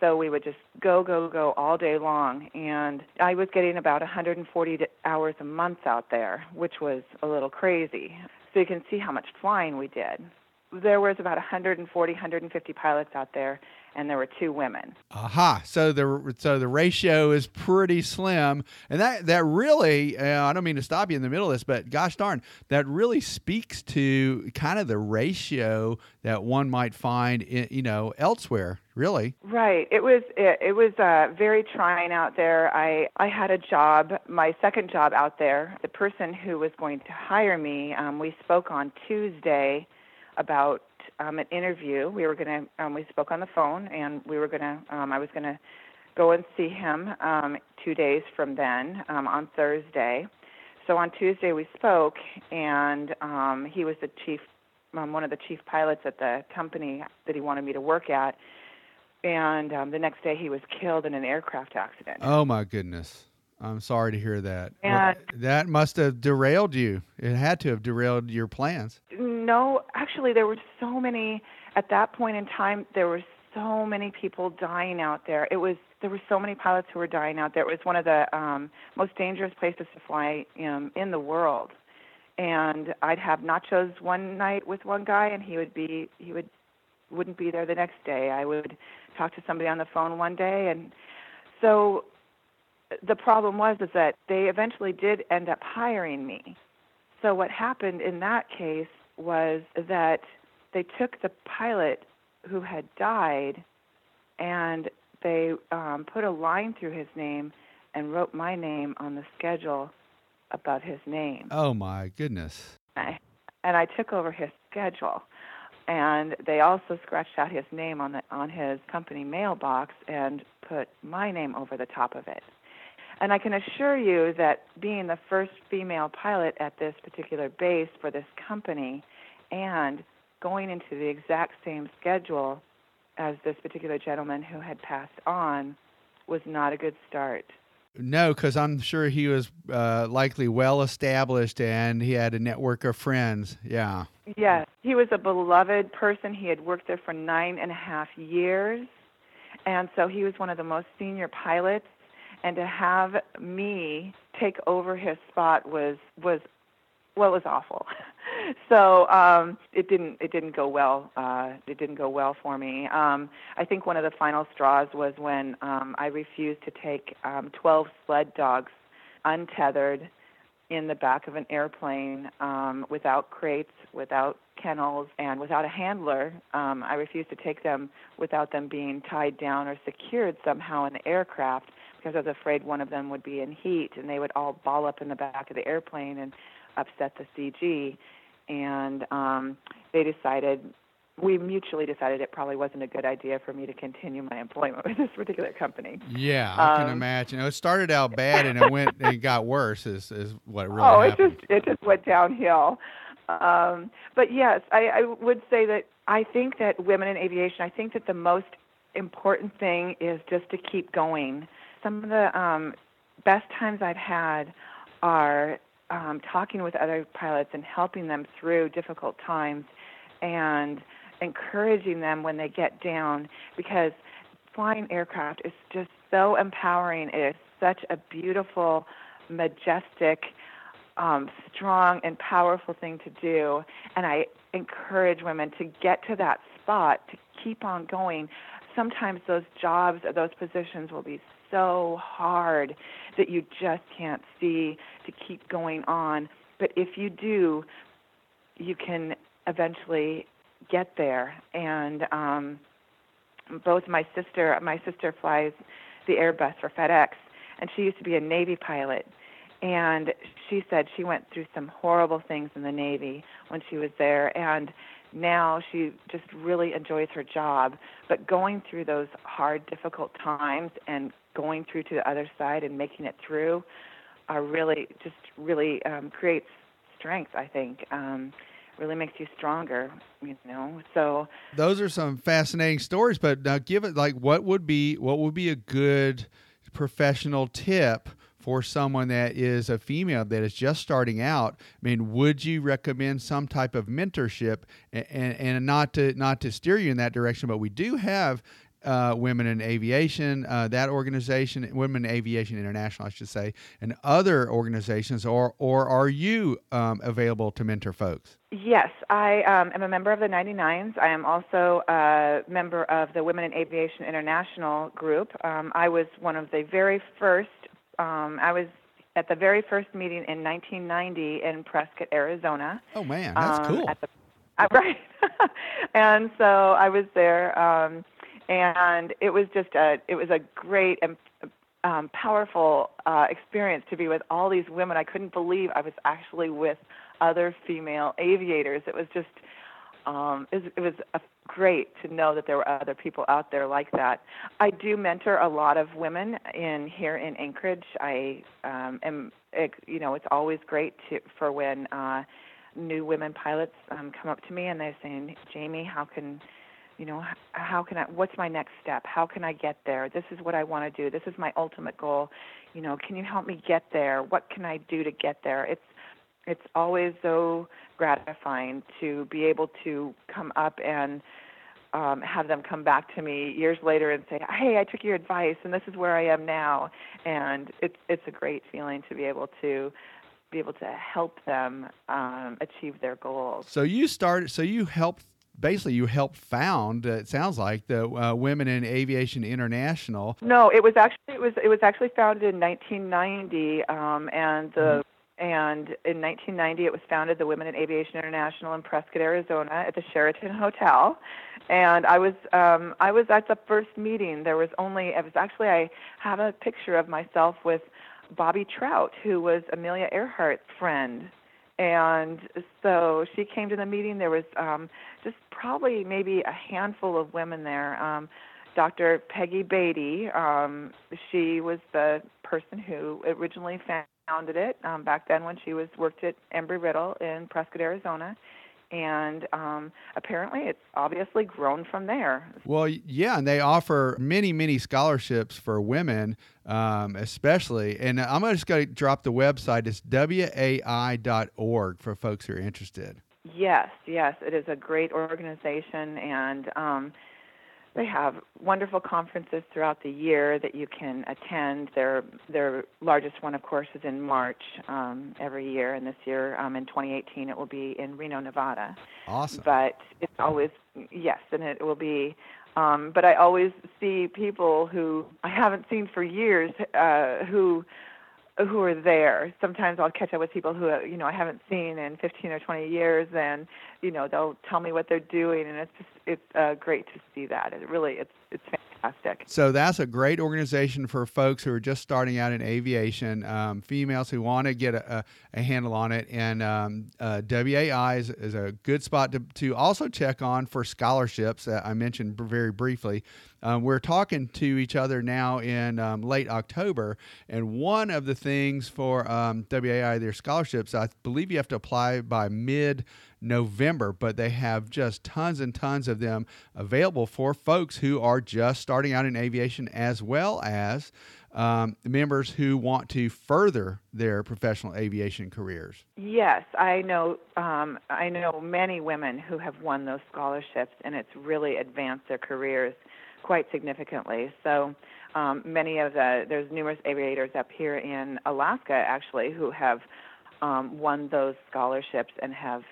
So we would just go, go, go all day long. And I was getting about 140 hours a month out there, which was a little crazy. So you can see how much flying we did. there was about 140, 150 pilots out there, and there were two women. Aha! So the so the ratio is pretty slim, and that that really uh, I don't mean to stop you in the middle of this, but gosh darn, that really speaks to kind of the ratio that one might find in, you know elsewhere. Really, Right. It was it, it was uh, very trying out there. I I had a job, my second job out there. The person who was going to hire me, um, we spoke on Tuesday about um, an interview. We were gonna um, we spoke on the phone, and we were gonna um, I was gonna go and see him um, two days from then um, on Thursday. So on Tuesday we spoke, and um, he was the chief, um, one of the chief pilots at the company that he wanted me to work at and um, the next day he was killed in an aircraft accident. oh my goodness, I'm sorry to hear that. Well, And- that must have derailed you. It had to have derailed your plans. No, actually, there were so many at that point in time. There were so many people dying out there. It was there were so many pilots who were dying out there. It was one of the um, most dangerous places to fly um, in the world. And I'd have nachos one night with one guy, and he would be he would wouldn't be there the next day. I would talk to somebody on the phone one day, and so the problem was is that they eventually did end up hiring me. So what happened in that case was that they took the pilot who had died and they um, put a line through his name and wrote my name on the schedule above his name. Oh my goodness. I, and I took over his schedule. And they also scratched out his name on the on his company mailbox and put my name over the top of it. And I can assure you that being the first female pilot at this particular base for this company and going into the exact same schedule as this particular gentleman who had passed on was not a good start. No, because I'm sure he was uh, likely well established and he had a network of friends. Yeah. Yes, he was a beloved person. He had worked there for nine and a half years, and so he was one of the most senior pilots. And to have me take over his spot was was well, it was awful. (laughs) (laughs) so um, it didn't it didn't go well. Uh, it didn't go well for me. Um, I think one of the final straws was when um, I refused to take um, 12 sled dogs untethered in the back of an airplane um, without crates, without kennels, and without a handler. Um, I refused to take them without them being tied down or secured somehow in the aircraft because I was afraid one of them would be in heat and they would all ball up in the back of the airplane and upset the CG. And um, they decided, we mutually decided it probably wasn't a good idea for me to continue my employment (laughs) with this particular company. Yeah, I can Um, imagine. It started out (laughs) bad and it went and it got worse. Is is what really oh, happened. it just it just went downhill. Um, but yes, I, I would say that I think that women in aviation. I think that the most important thing is just to keep going. Some of the um, best times I've had are um, talking with other pilots and helping them through difficult times, and encouraging them when they get down because flying aircraft is just so empowering. It is such a beautiful, majestic, um, strong, and powerful thing to do. And I encourage women to get to that spot, to keep on going. Sometimes those jobs or those positions will be so hard that you just can't see to keep going on. But if you do, you can eventually get there. And um, both my sister, my sister flies the Airbus for FedEx, and she used to be a Navy pilot. And she said she went through some horrible things in the Navy when she was there, and now she just really enjoys her job. But going through those hard, difficult times and going through to the other side and making it through are really just really um, creates strength. I think um, really makes you stronger. You know, so Those are some fascinating stories. But now, give it like what would be what would be a good professional tip for someone that is a female that is just starting out? I mean, would you recommend some type of mentorship and, and, and not to not to steer you in that direction? But we do have uh, Women in Aviation, uh, that organization, Women in Aviation International, I should say, and other organizations, or or are you um, available to mentor folks? Yes, I um, am a member of the 99s. I am also a member of the Women in Aviation International group. Um, I was one of the very first. Um, I was at the very first meeting in 1990 in Prescott, Arizona. Oh man, that's um, cool. The, uh, (laughs) right. (laughs) and so I was there, um, and it was just a it was a great and um, powerful uh, experience to be with all these women. I couldn't believe I was actually with other female aviators. It was just um, it was, it was a, great to know that there were other people out there like that. I do mentor a lot of women in here in Anchorage. I um, am, it, you know, it's always great to for when uh, new women pilots um, come up to me and they're saying, Jamie, how can you know how can i what's my next step how can i get there this is what i want to do this is my ultimate goal you know can you help me get there what can i do to get there it's it's always so gratifying to be able to come up and um, have them come back to me years later and say, "Hey, I took your advice, and this is where I am now." And it's it's a great feeling to be able to be able to help them um, achieve their goals. So you started. So you helped. Basically, you helped found. Uh, it sounds like the uh, Women in Aviation International. No, it was actually it was it was actually founded in 1990, um, and the mm-hmm and in 1990, it was founded the Women in Aviation International in Prescott, Arizona, at the Sheraton Hotel. And I was um, I was at the first meeting. There was only it was actually I have a picture of myself with Bobbi Trout, who was Amelia Earhart's friend. And so she came to the meeting. There was um, just probably maybe a handful of women there. Um, Dr. Peggy Beatty, um, she was the person who originally found founded it um, back then when she was worked at Embry Riddle in Prescott, Arizona. And um, apparently, it's obviously grown from there. Well, yeah, and they offer many, many scholarships for women, um, especially. And I'm just going to drop the website. It's wai.org for folks who are interested. Yes, yes, it is a great organization, and um, they have wonderful conferences throughout the year that you can attend. Their their largest one, of course, is in March um, every year, and this year um, in 2018 it will be in Reno, Nevada. Awesome. But it's always yes, and it will be. Um, but I always see people who I haven't seen for years uh, who who are there. Sometimes I'll catch up with people who you know I haven't seen in 15 or 20 years, and you know they'll tell me what they're doing, and it's just it's uh, great to see that. It really it's it's fantastic. So that's a great organization for folks who are just starting out in aviation, um, females who want to get a, a, handle on it, and um, uh, WAI is, is, a good spot to to also check on for scholarships. that I mentioned very briefly. Um, we're talking to each other now in um, late October, and one of the things for um, WAI, their scholarships, I believe you have to apply by mid November, but they have just tons and tons of them available for folks who are just starting out in aviation as well as um, members who want to further their professional aviation careers. Yes, I know. Um, I know many women who have won those scholarships, and it's really advanced their careers quite significantly. So um, many of the there's numerous aviators up here in Alaska actually who have um, won those scholarships and have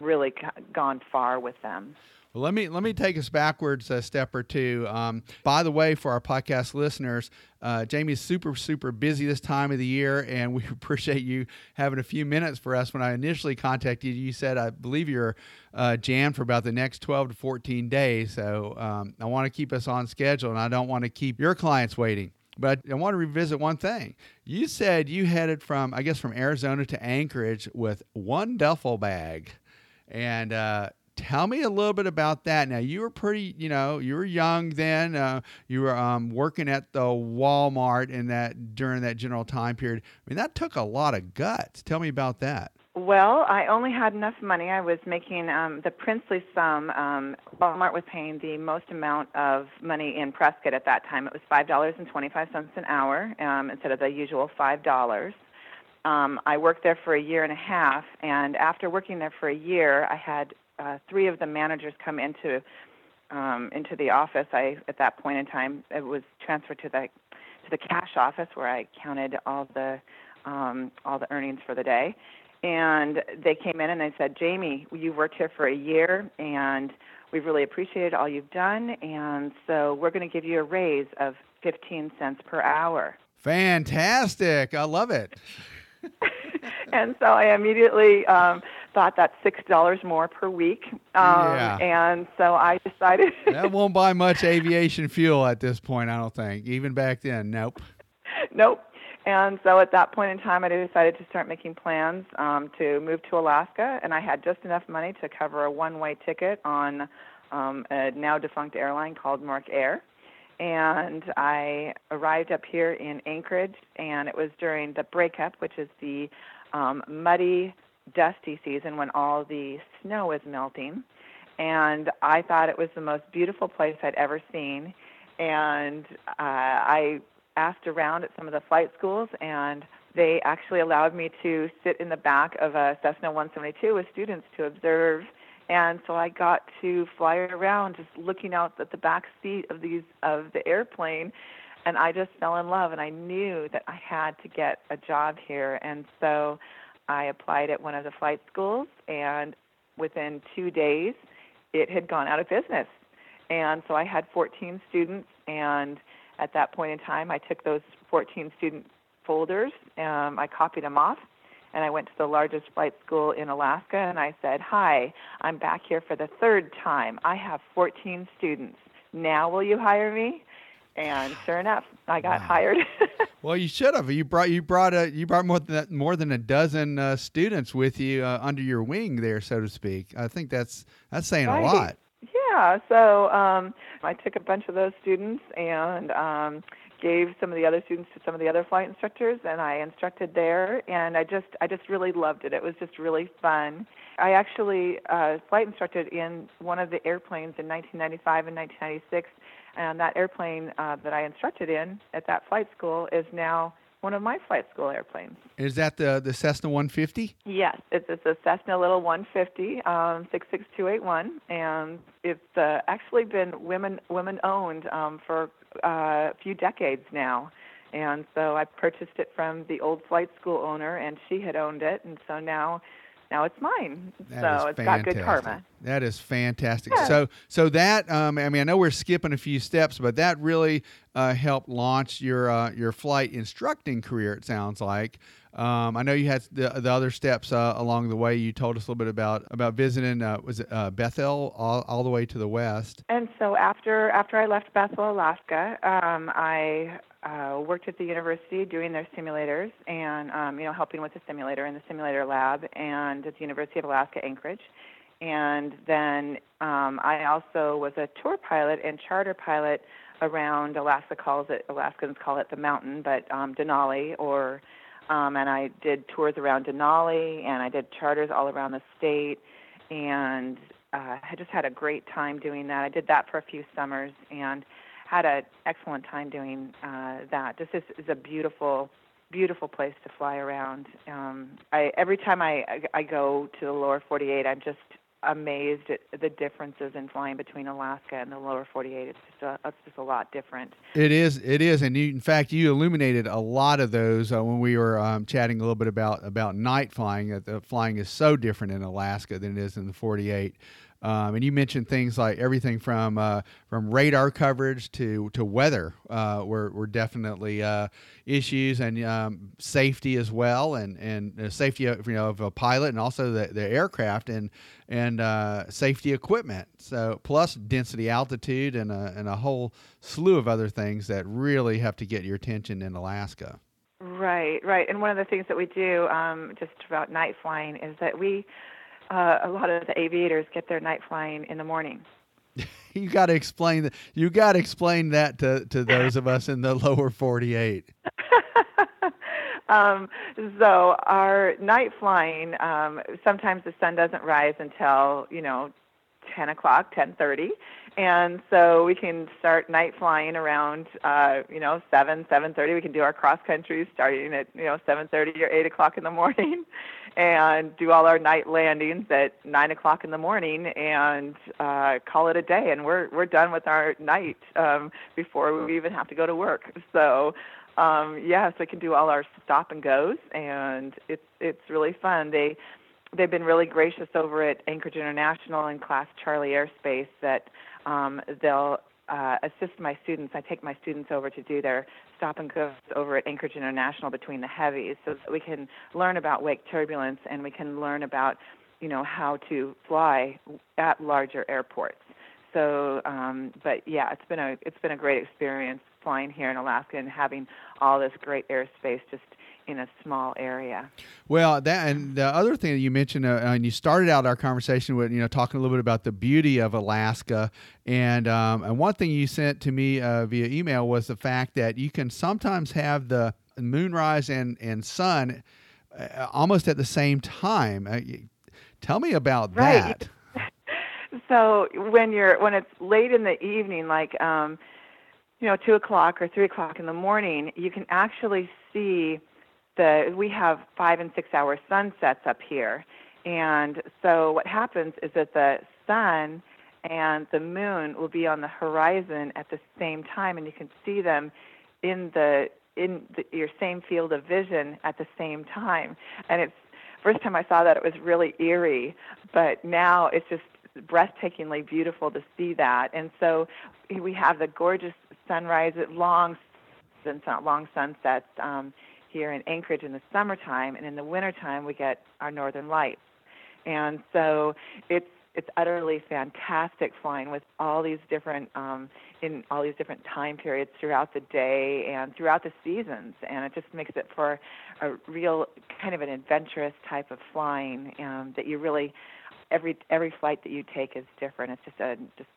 really gone far with them. Well, let me let me take us backwards a step or two. Um, by the way, for our podcast listeners, uh, Jamie's super super busy this time of the year, and we (laughs) appreciate you having a few minutes for us. When I initially contacted you, you said I believe you're uh, jammed for about the next 12 to 14 days. So um, I want to keep us on schedule, and I don't want to keep your clients waiting. But I want to revisit one thing. You said you headed from, I guess, from Arizona to Anchorage with one duffel bag, and uh, tell me a little bit about that. Now, you were pretty, you know, you were young then. Uh, you were um, working at the Walmart in that during that general time period. I mean, that took a lot of guts. Tell me about that. Well, I only had enough money. I was making um, the princely sum. Um, Walmart was paying the most amount of money in Prescott at that time. It was five dollars and twenty-five cents an hour um, instead of the usual five dollars. Um, I worked there for a year and a half, and after working there for a year, I had uh, three of the managers come into um, into the office, I at that point in time it was transferred to the to the cash office where I counted all the um, all the earnings for the day. And they came in and they said, Jamie, you've worked here for a year and we've really appreciated all you've done. And so we're going to give you a raise of 15 cents per hour. Fantastic. I love it. (laughs) and so I immediately um, thought that's six dollars more per week. Um, Yeah. And so I decided. (laughs) That won't buy much aviation fuel at this point, I don't think. Even back then, nope. (laughs) nope. And so at that point in time, I decided to start making plans um, to move to Alaska, and I had just enough money to cover a one-way ticket on um, a now defunct airline called MarkAir. And I arrived up here in Anchorage, and it was during the breakup, which is the um, muddy, dusty season when all the snow is melting. And I thought it was the most beautiful place I'd ever seen. And uh, I asked around at some of the flight schools, and they actually allowed me to sit in the back of a Cessna 172 with students to observe. And so I got to fly around, just looking out at the back seat of these of the airplane, and I just fell in love. And I knew that I had to get a job here, and so I applied at one of the flight schools, and within two days, it had gone out of business. And so I had 14 students, and at that point in time, I took those 14 student folders, um, I copied them off, and I went to the largest flight school in Alaska, and I said, "Hi, I'm back here for the third time. I have 14 students. Now will you hire me?" And sure enough, I got hired. (laughs) Well, you should have. You brought you brought a you brought more than more than a dozen uh, students with you uh, under your wing there, so to speak. I think that's that's saying Right. a lot. Yeah, so um, I took a bunch of those students and um, gave some of the other students to some of the other flight instructors, and I instructed there, and I just I just really loved it. It was just really fun. I actually uh, flight instructed in one of the airplanes in 1995 and 1996, and that airplane uh, that I instructed in at that flight school is now one of my flight school airplanes. Is that the the Cessna 150? Yes, it's, it's a Cessna Little 150, um, 66281, and it's uh, actually been women women owned um, for uh, a few decades now. And so I purchased it from the old flight school owner, and she had owned it, and so now now it's mine. That so it's got good karma. That is fantastic. Yeah. So so that um, I mean I know we're skipping a few steps, but that really uh, helped launch your uh, your flight instructing career. It sounds like. Um, I know you had the, the other steps uh, along the way. You told us a little bit about about visiting. Uh, was it uh, Bethel all, all the way to the west? And so after after I left Bethel, Alaska, um, I uh, worked at the university doing their simulators and um, you know helping with the simulator in the simulator lab, and at the University of Alaska Anchorage. And then um, I also was a tour pilot and charter pilot around Alaska calls it Alaskans call it the mountain, but um, Denali or um, and I did tours around Denali and I did charters all around the state and uh, I just had a great time doing that. I did that for a few summers and had an excellent time doing uh, that. This is, is a beautiful, beautiful place to fly around. Um, I every time I, I I go to the lower 48, I'm just amazed at the differences in flying between Alaska and the lower 48. It's just a, it's just a lot different. It is. It is, and you, in fact, you illuminated a lot of those uh, when we were um, chatting a little bit about about night flying. That the flying is so different in Alaska than it is in the 48. Um, and you mentioned things like everything from uh, from radar coverage to to weather uh, were, were definitely uh, issues and um, safety as well, and and uh, safety of, you know of a pilot and also the, the aircraft and and uh, safety equipment. So plus density, altitude, and a, and a whole slew of other things that really have to get your attention in Alaska. Right, right. And one of the things that we do um, just about night flying is that we, uh, a lot of the aviators get their night flying in the morning. (laughs) You got to explain that. You got to explain that to, to those of us in the lower 48. (laughs) um, so our night flying, um, sometimes the sun doesn't rise until you know 10 o'clock, 10:30, and so we can start night flying around, uh, you know, seven, seven thirty. We can do our cross country starting at you know seven thirty or eight o'clock in the (laughs) morning, and do all our night landings at nine o'clock in the morning, and uh, call it a day. And we're we're done with our night um, before we even have to go to work. So um, yes, we can do all our stop and goes, and it's it's really fun. They they've been really gracious over at Anchorage International and Class Charlie Airspace that um, they'll uh, assist my students. I take my students over to do their stop and goes over at Anchorage International between the heavies, so that we can learn about wake turbulence and we can learn about you know how to fly at larger airports. So, um, but yeah, it's been a it's been a great experience flying here in Alaska and having all this great airspace just in a small area. Well, that and the other thing that you mentioned, uh, and you started out our conversation with, you know, talking a little bit about the beauty of Alaska, and um, and one thing you sent to me uh, via email was the fact that you can sometimes have the moonrise and and sun uh, almost at the same time. Uh, tell me about right. that. (laughs) so when you're when it's late in the evening, like um, you know, two o'clock or three o'clock in the morning, you can actually see the we have five and six hour sunsets up here, and so what happens is that the sun and the moon will be on the horizon at the same time, and you can see them in the in the, your same field of vision at the same time. And it's first time I saw that it was really eerie, but now it's just breathtakingly beautiful to see that. And so we have the gorgeous sunrise, long, not long sunsets. Um, here in Anchorage in the summertime, and in the wintertime we get our northern lights. And so it's it's utterly fantastic flying with all these different um, in all these different time periods throughout the day and throughout the seasons, and it just makes it for a real kind of an adventurous type of flying um, that you really every every flight that you take is different. It's just a just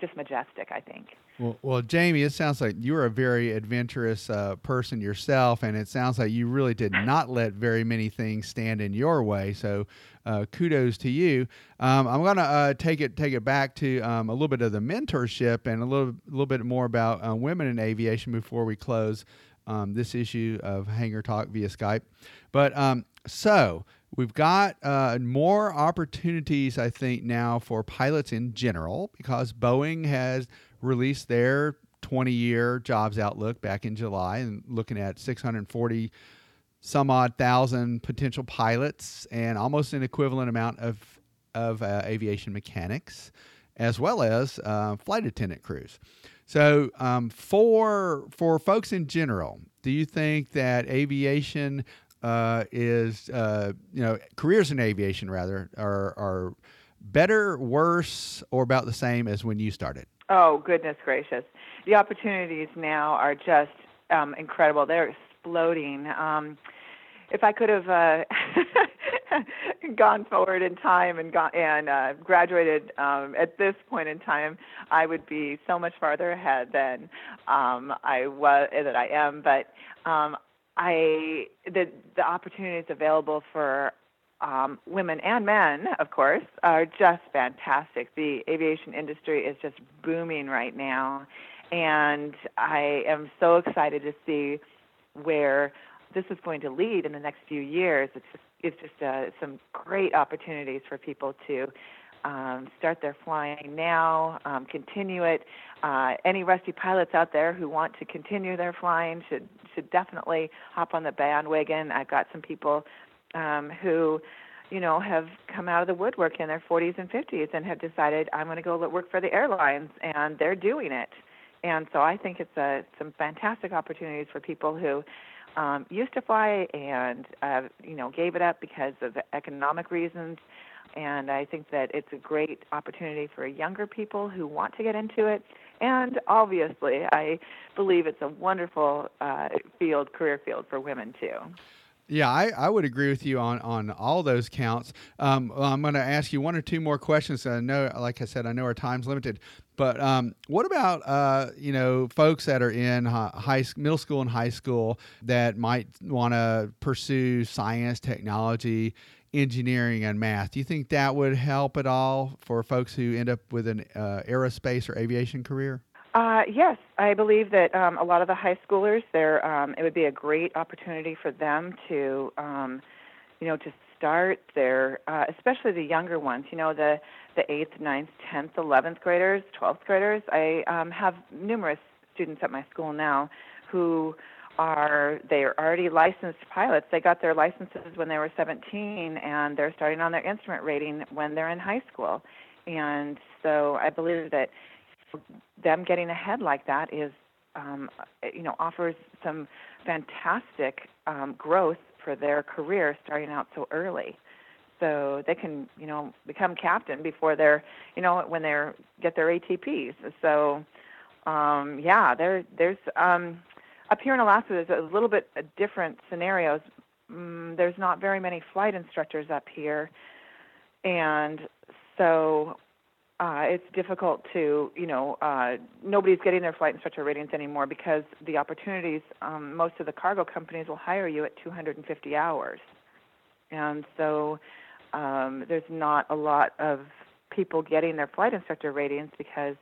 just majestic, I think. Well, well, Jamie, it sounds like you're a very adventurous uh, person yourself, and it sounds like you really did (laughs) not let very many things stand in your way. So, uh, kudos to you. Um, I'm gonna uh, take it take it back to um, a little bit of the mentorship and a little little bit more about uh, women in aviation before we close um, this issue of Hangar Talk via Skype. But um, so We've got uh, more opportunities, I think, now for pilots in general because Boeing has released their 20 year jobs outlook back in July and looking at 640 some odd thousand potential pilots and almost an equivalent amount of, of uh, aviation mechanics as well as uh, flight attendant crews. So, um, for for folks in general, do you think that aviation uh, is uh, you know careers in aviation rather are are better, worse, or about the same as when you started? Oh goodness gracious, the opportunities now are just um, incredible. They're exploding. Um, if I could have uh, (laughs) gone forward in time and got and uh, graduated um, at this point in time, I would be so much farther ahead than um, I was that I am. But um, I the the opportunities available for um, women and men, of course, are just fantastic. The aviation industry is just booming right now, and I am so excited to see where this is going to lead in the next few years. It's just it's just uh, some great opportunities for people to um, start their flying now, um, continue it. Uh, any rusty pilots out there who want to continue their flying should should definitely hop on the bandwagon. I've got some people um, who, you know, have come out of the woodwork in their 40s and 50s and have decided I'm going to go work for the airlines, and they're doing it. And so I think it's a, some fantastic opportunities for people who um, used to fly and uh, you know gave it up because of economic reasons and I think that it's a great opportunity for younger people who want to get into it. And obviously, I believe it's a wonderful uh, field, career field for women too. Yeah, I, I would agree with you on, on all those counts. Um, I'm going to ask you one or two more questions. I know, like I said, I know our time's limited. But um, what about uh, you know folks that are in high middle school and high school that might want to pursue science, technology, engineering and math. Do you think that would help at all for folks who end up with an uh, aerospace or aviation career? Uh, yes, I believe that um, a lot of the high schoolers, there, um, it would be a great opportunity for them to, um, you know, to start their, uh, especially the younger ones. You know, the the eighth, ninth, tenth, eleventh graders, twelfth graders. I um, have numerous students at my school now who are they are already licensed pilots. They got their licenses when they were 17, and they're starting on their instrument rating when they're in high school. And so I believe that them getting ahead like that is, um, you know, offers some fantastic um, growth for their career starting out so early. So they can, you know, become captain before they're, you know, when they're get their ATPs. So, um, yeah, there, there's um, up here in Alaska. There's a little bit different scenarios. Mm, there's not very many flight instructors up here, and so uh, it's difficult to, you know, uh, nobody's getting their flight instructor ratings anymore because the opportunities, um, most of the cargo companies will hire you at 250 hours. And so um, there's not a lot of people getting their flight instructor ratings because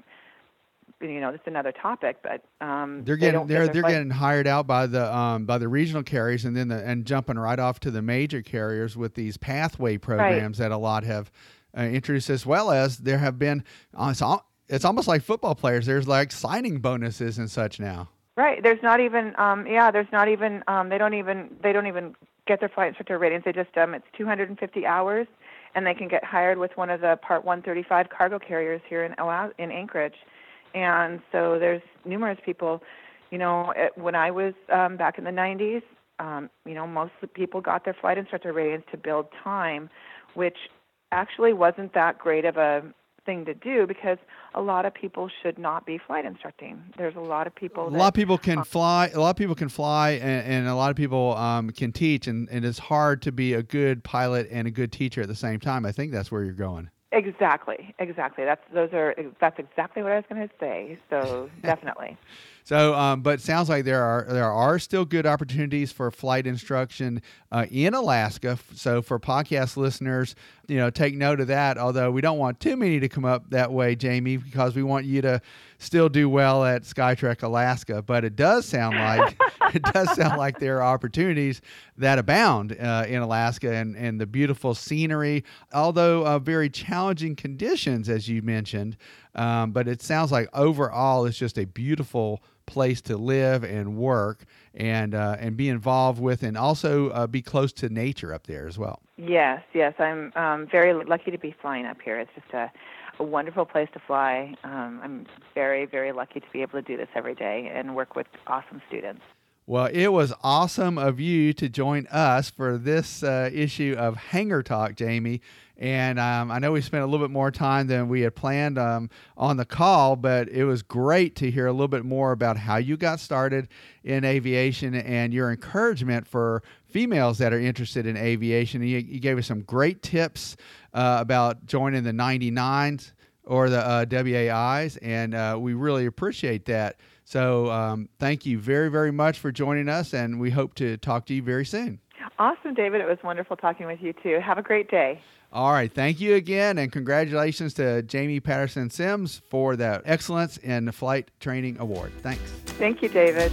you know, it's another topic, but um, they're getting they are get they're getting hired out by the um, by the regional carriers and then the, and jumping right off to the major carriers with these pathway programs that a lot have uh, introduced, as well as there have been. Uh, it's, al- it's almost like football players. There's like signing bonuses and such now. Right. There's not even um yeah, there's not even um they don't even they don't even get their flight instructor ratings. They just um it's 250 hours and they can get hired with one of the part 135 cargo carriers here in in Anchorage. And so there's numerous people, you know, it, when I was um back in the 90s, um you know, most people got their flight instructor ratings to build time, which actually wasn't that great of a thing to do because a lot of people should not be flight instructing. There's a lot of people. A lot of people can fly. A lot of people can fly, and, and a lot of people um, can teach. And, and it's hard to be a good pilot and a good teacher at the same time. I think that's where you're going. Exactly, exactly. That's those are that's exactly what I was going to say. So (laughs) definitely. So, um, but sounds like there are there are still good opportunities for flight instruction uh, in Alaska. So, for podcast listeners, you know, take note of that. Although we don't want too many to come up that way, Jamie, because we want you to still do well at Skytrek Alaska. But it does sound like (laughs) it does sound like there are opportunities that abound uh, in Alaska and and the beautiful scenery, although uh, very challenging conditions, as you mentioned. Um, but it sounds like overall it's just a beautiful place to live and work and uh, and be involved with and also uh, be close to nature up there as well. Yes, yes. I'm um, very lucky to be flying up here. It's just a, a wonderful place to fly. Um, I'm very, very lucky to be able to do this every day and work with awesome students. Well, it was awesome of you to join us for this uh, issue of Hangar Talk, Jamie. And um, I know we spent a little bit more time than we had planned um, on the call, but it was great to hear a little bit more about how you got started in aviation and your encouragement for females that are interested in aviation. You, you gave us some great tips uh, about joining the 99s or the uh, WAIs, and uh, we really appreciate that. So, um, thank you very, very much for joining us, and we hope to talk to you very soon. Awesome, David. It was wonderful talking with you too. Have a great day. All right. Thank you again, and congratulations to Jamie Patterson Sims for that Excellence in Flight Training Award. Thanks. Thank you, David.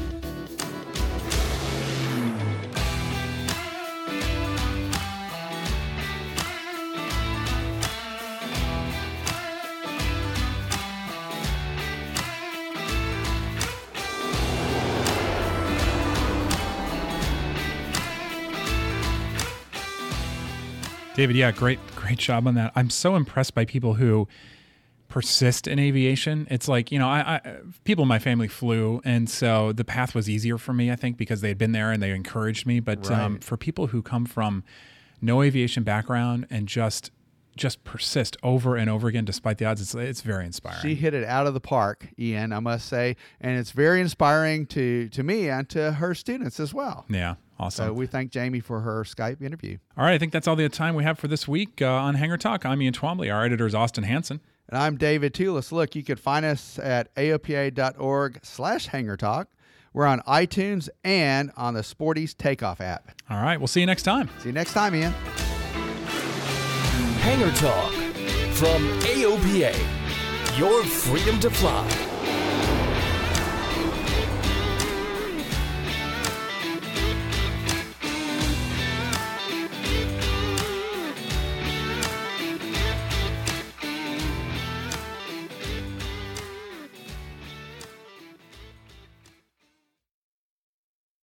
David, yeah, great, great job on that. I'm so impressed by people who persist in aviation. It's like you know, I, I people in my family flew, and so the path was easier for me. I think because they had been there and they encouraged me. But um, for people who come from no aviation background and just just persist over and over again despite the odds, it's it's very inspiring. She hit it out of the park, Ian, I must say, and it's very inspiring to to me and to her students as well. yeah, awesome. So we thank Jamie for her Skype interview. All right, I think that's all the time we have for this week uh, on Hangar Talk. I'm Ian Twombly. Our editor is Austin Hanson. And I'm David Tulis. Look, you can find us at aopa.org slash hangar talk. We're on iTunes and on the Sporty's Takeoff app. All right, we'll see you next time. See you next time, Ian. Hangar Talk from AOPA. Your freedom to fly.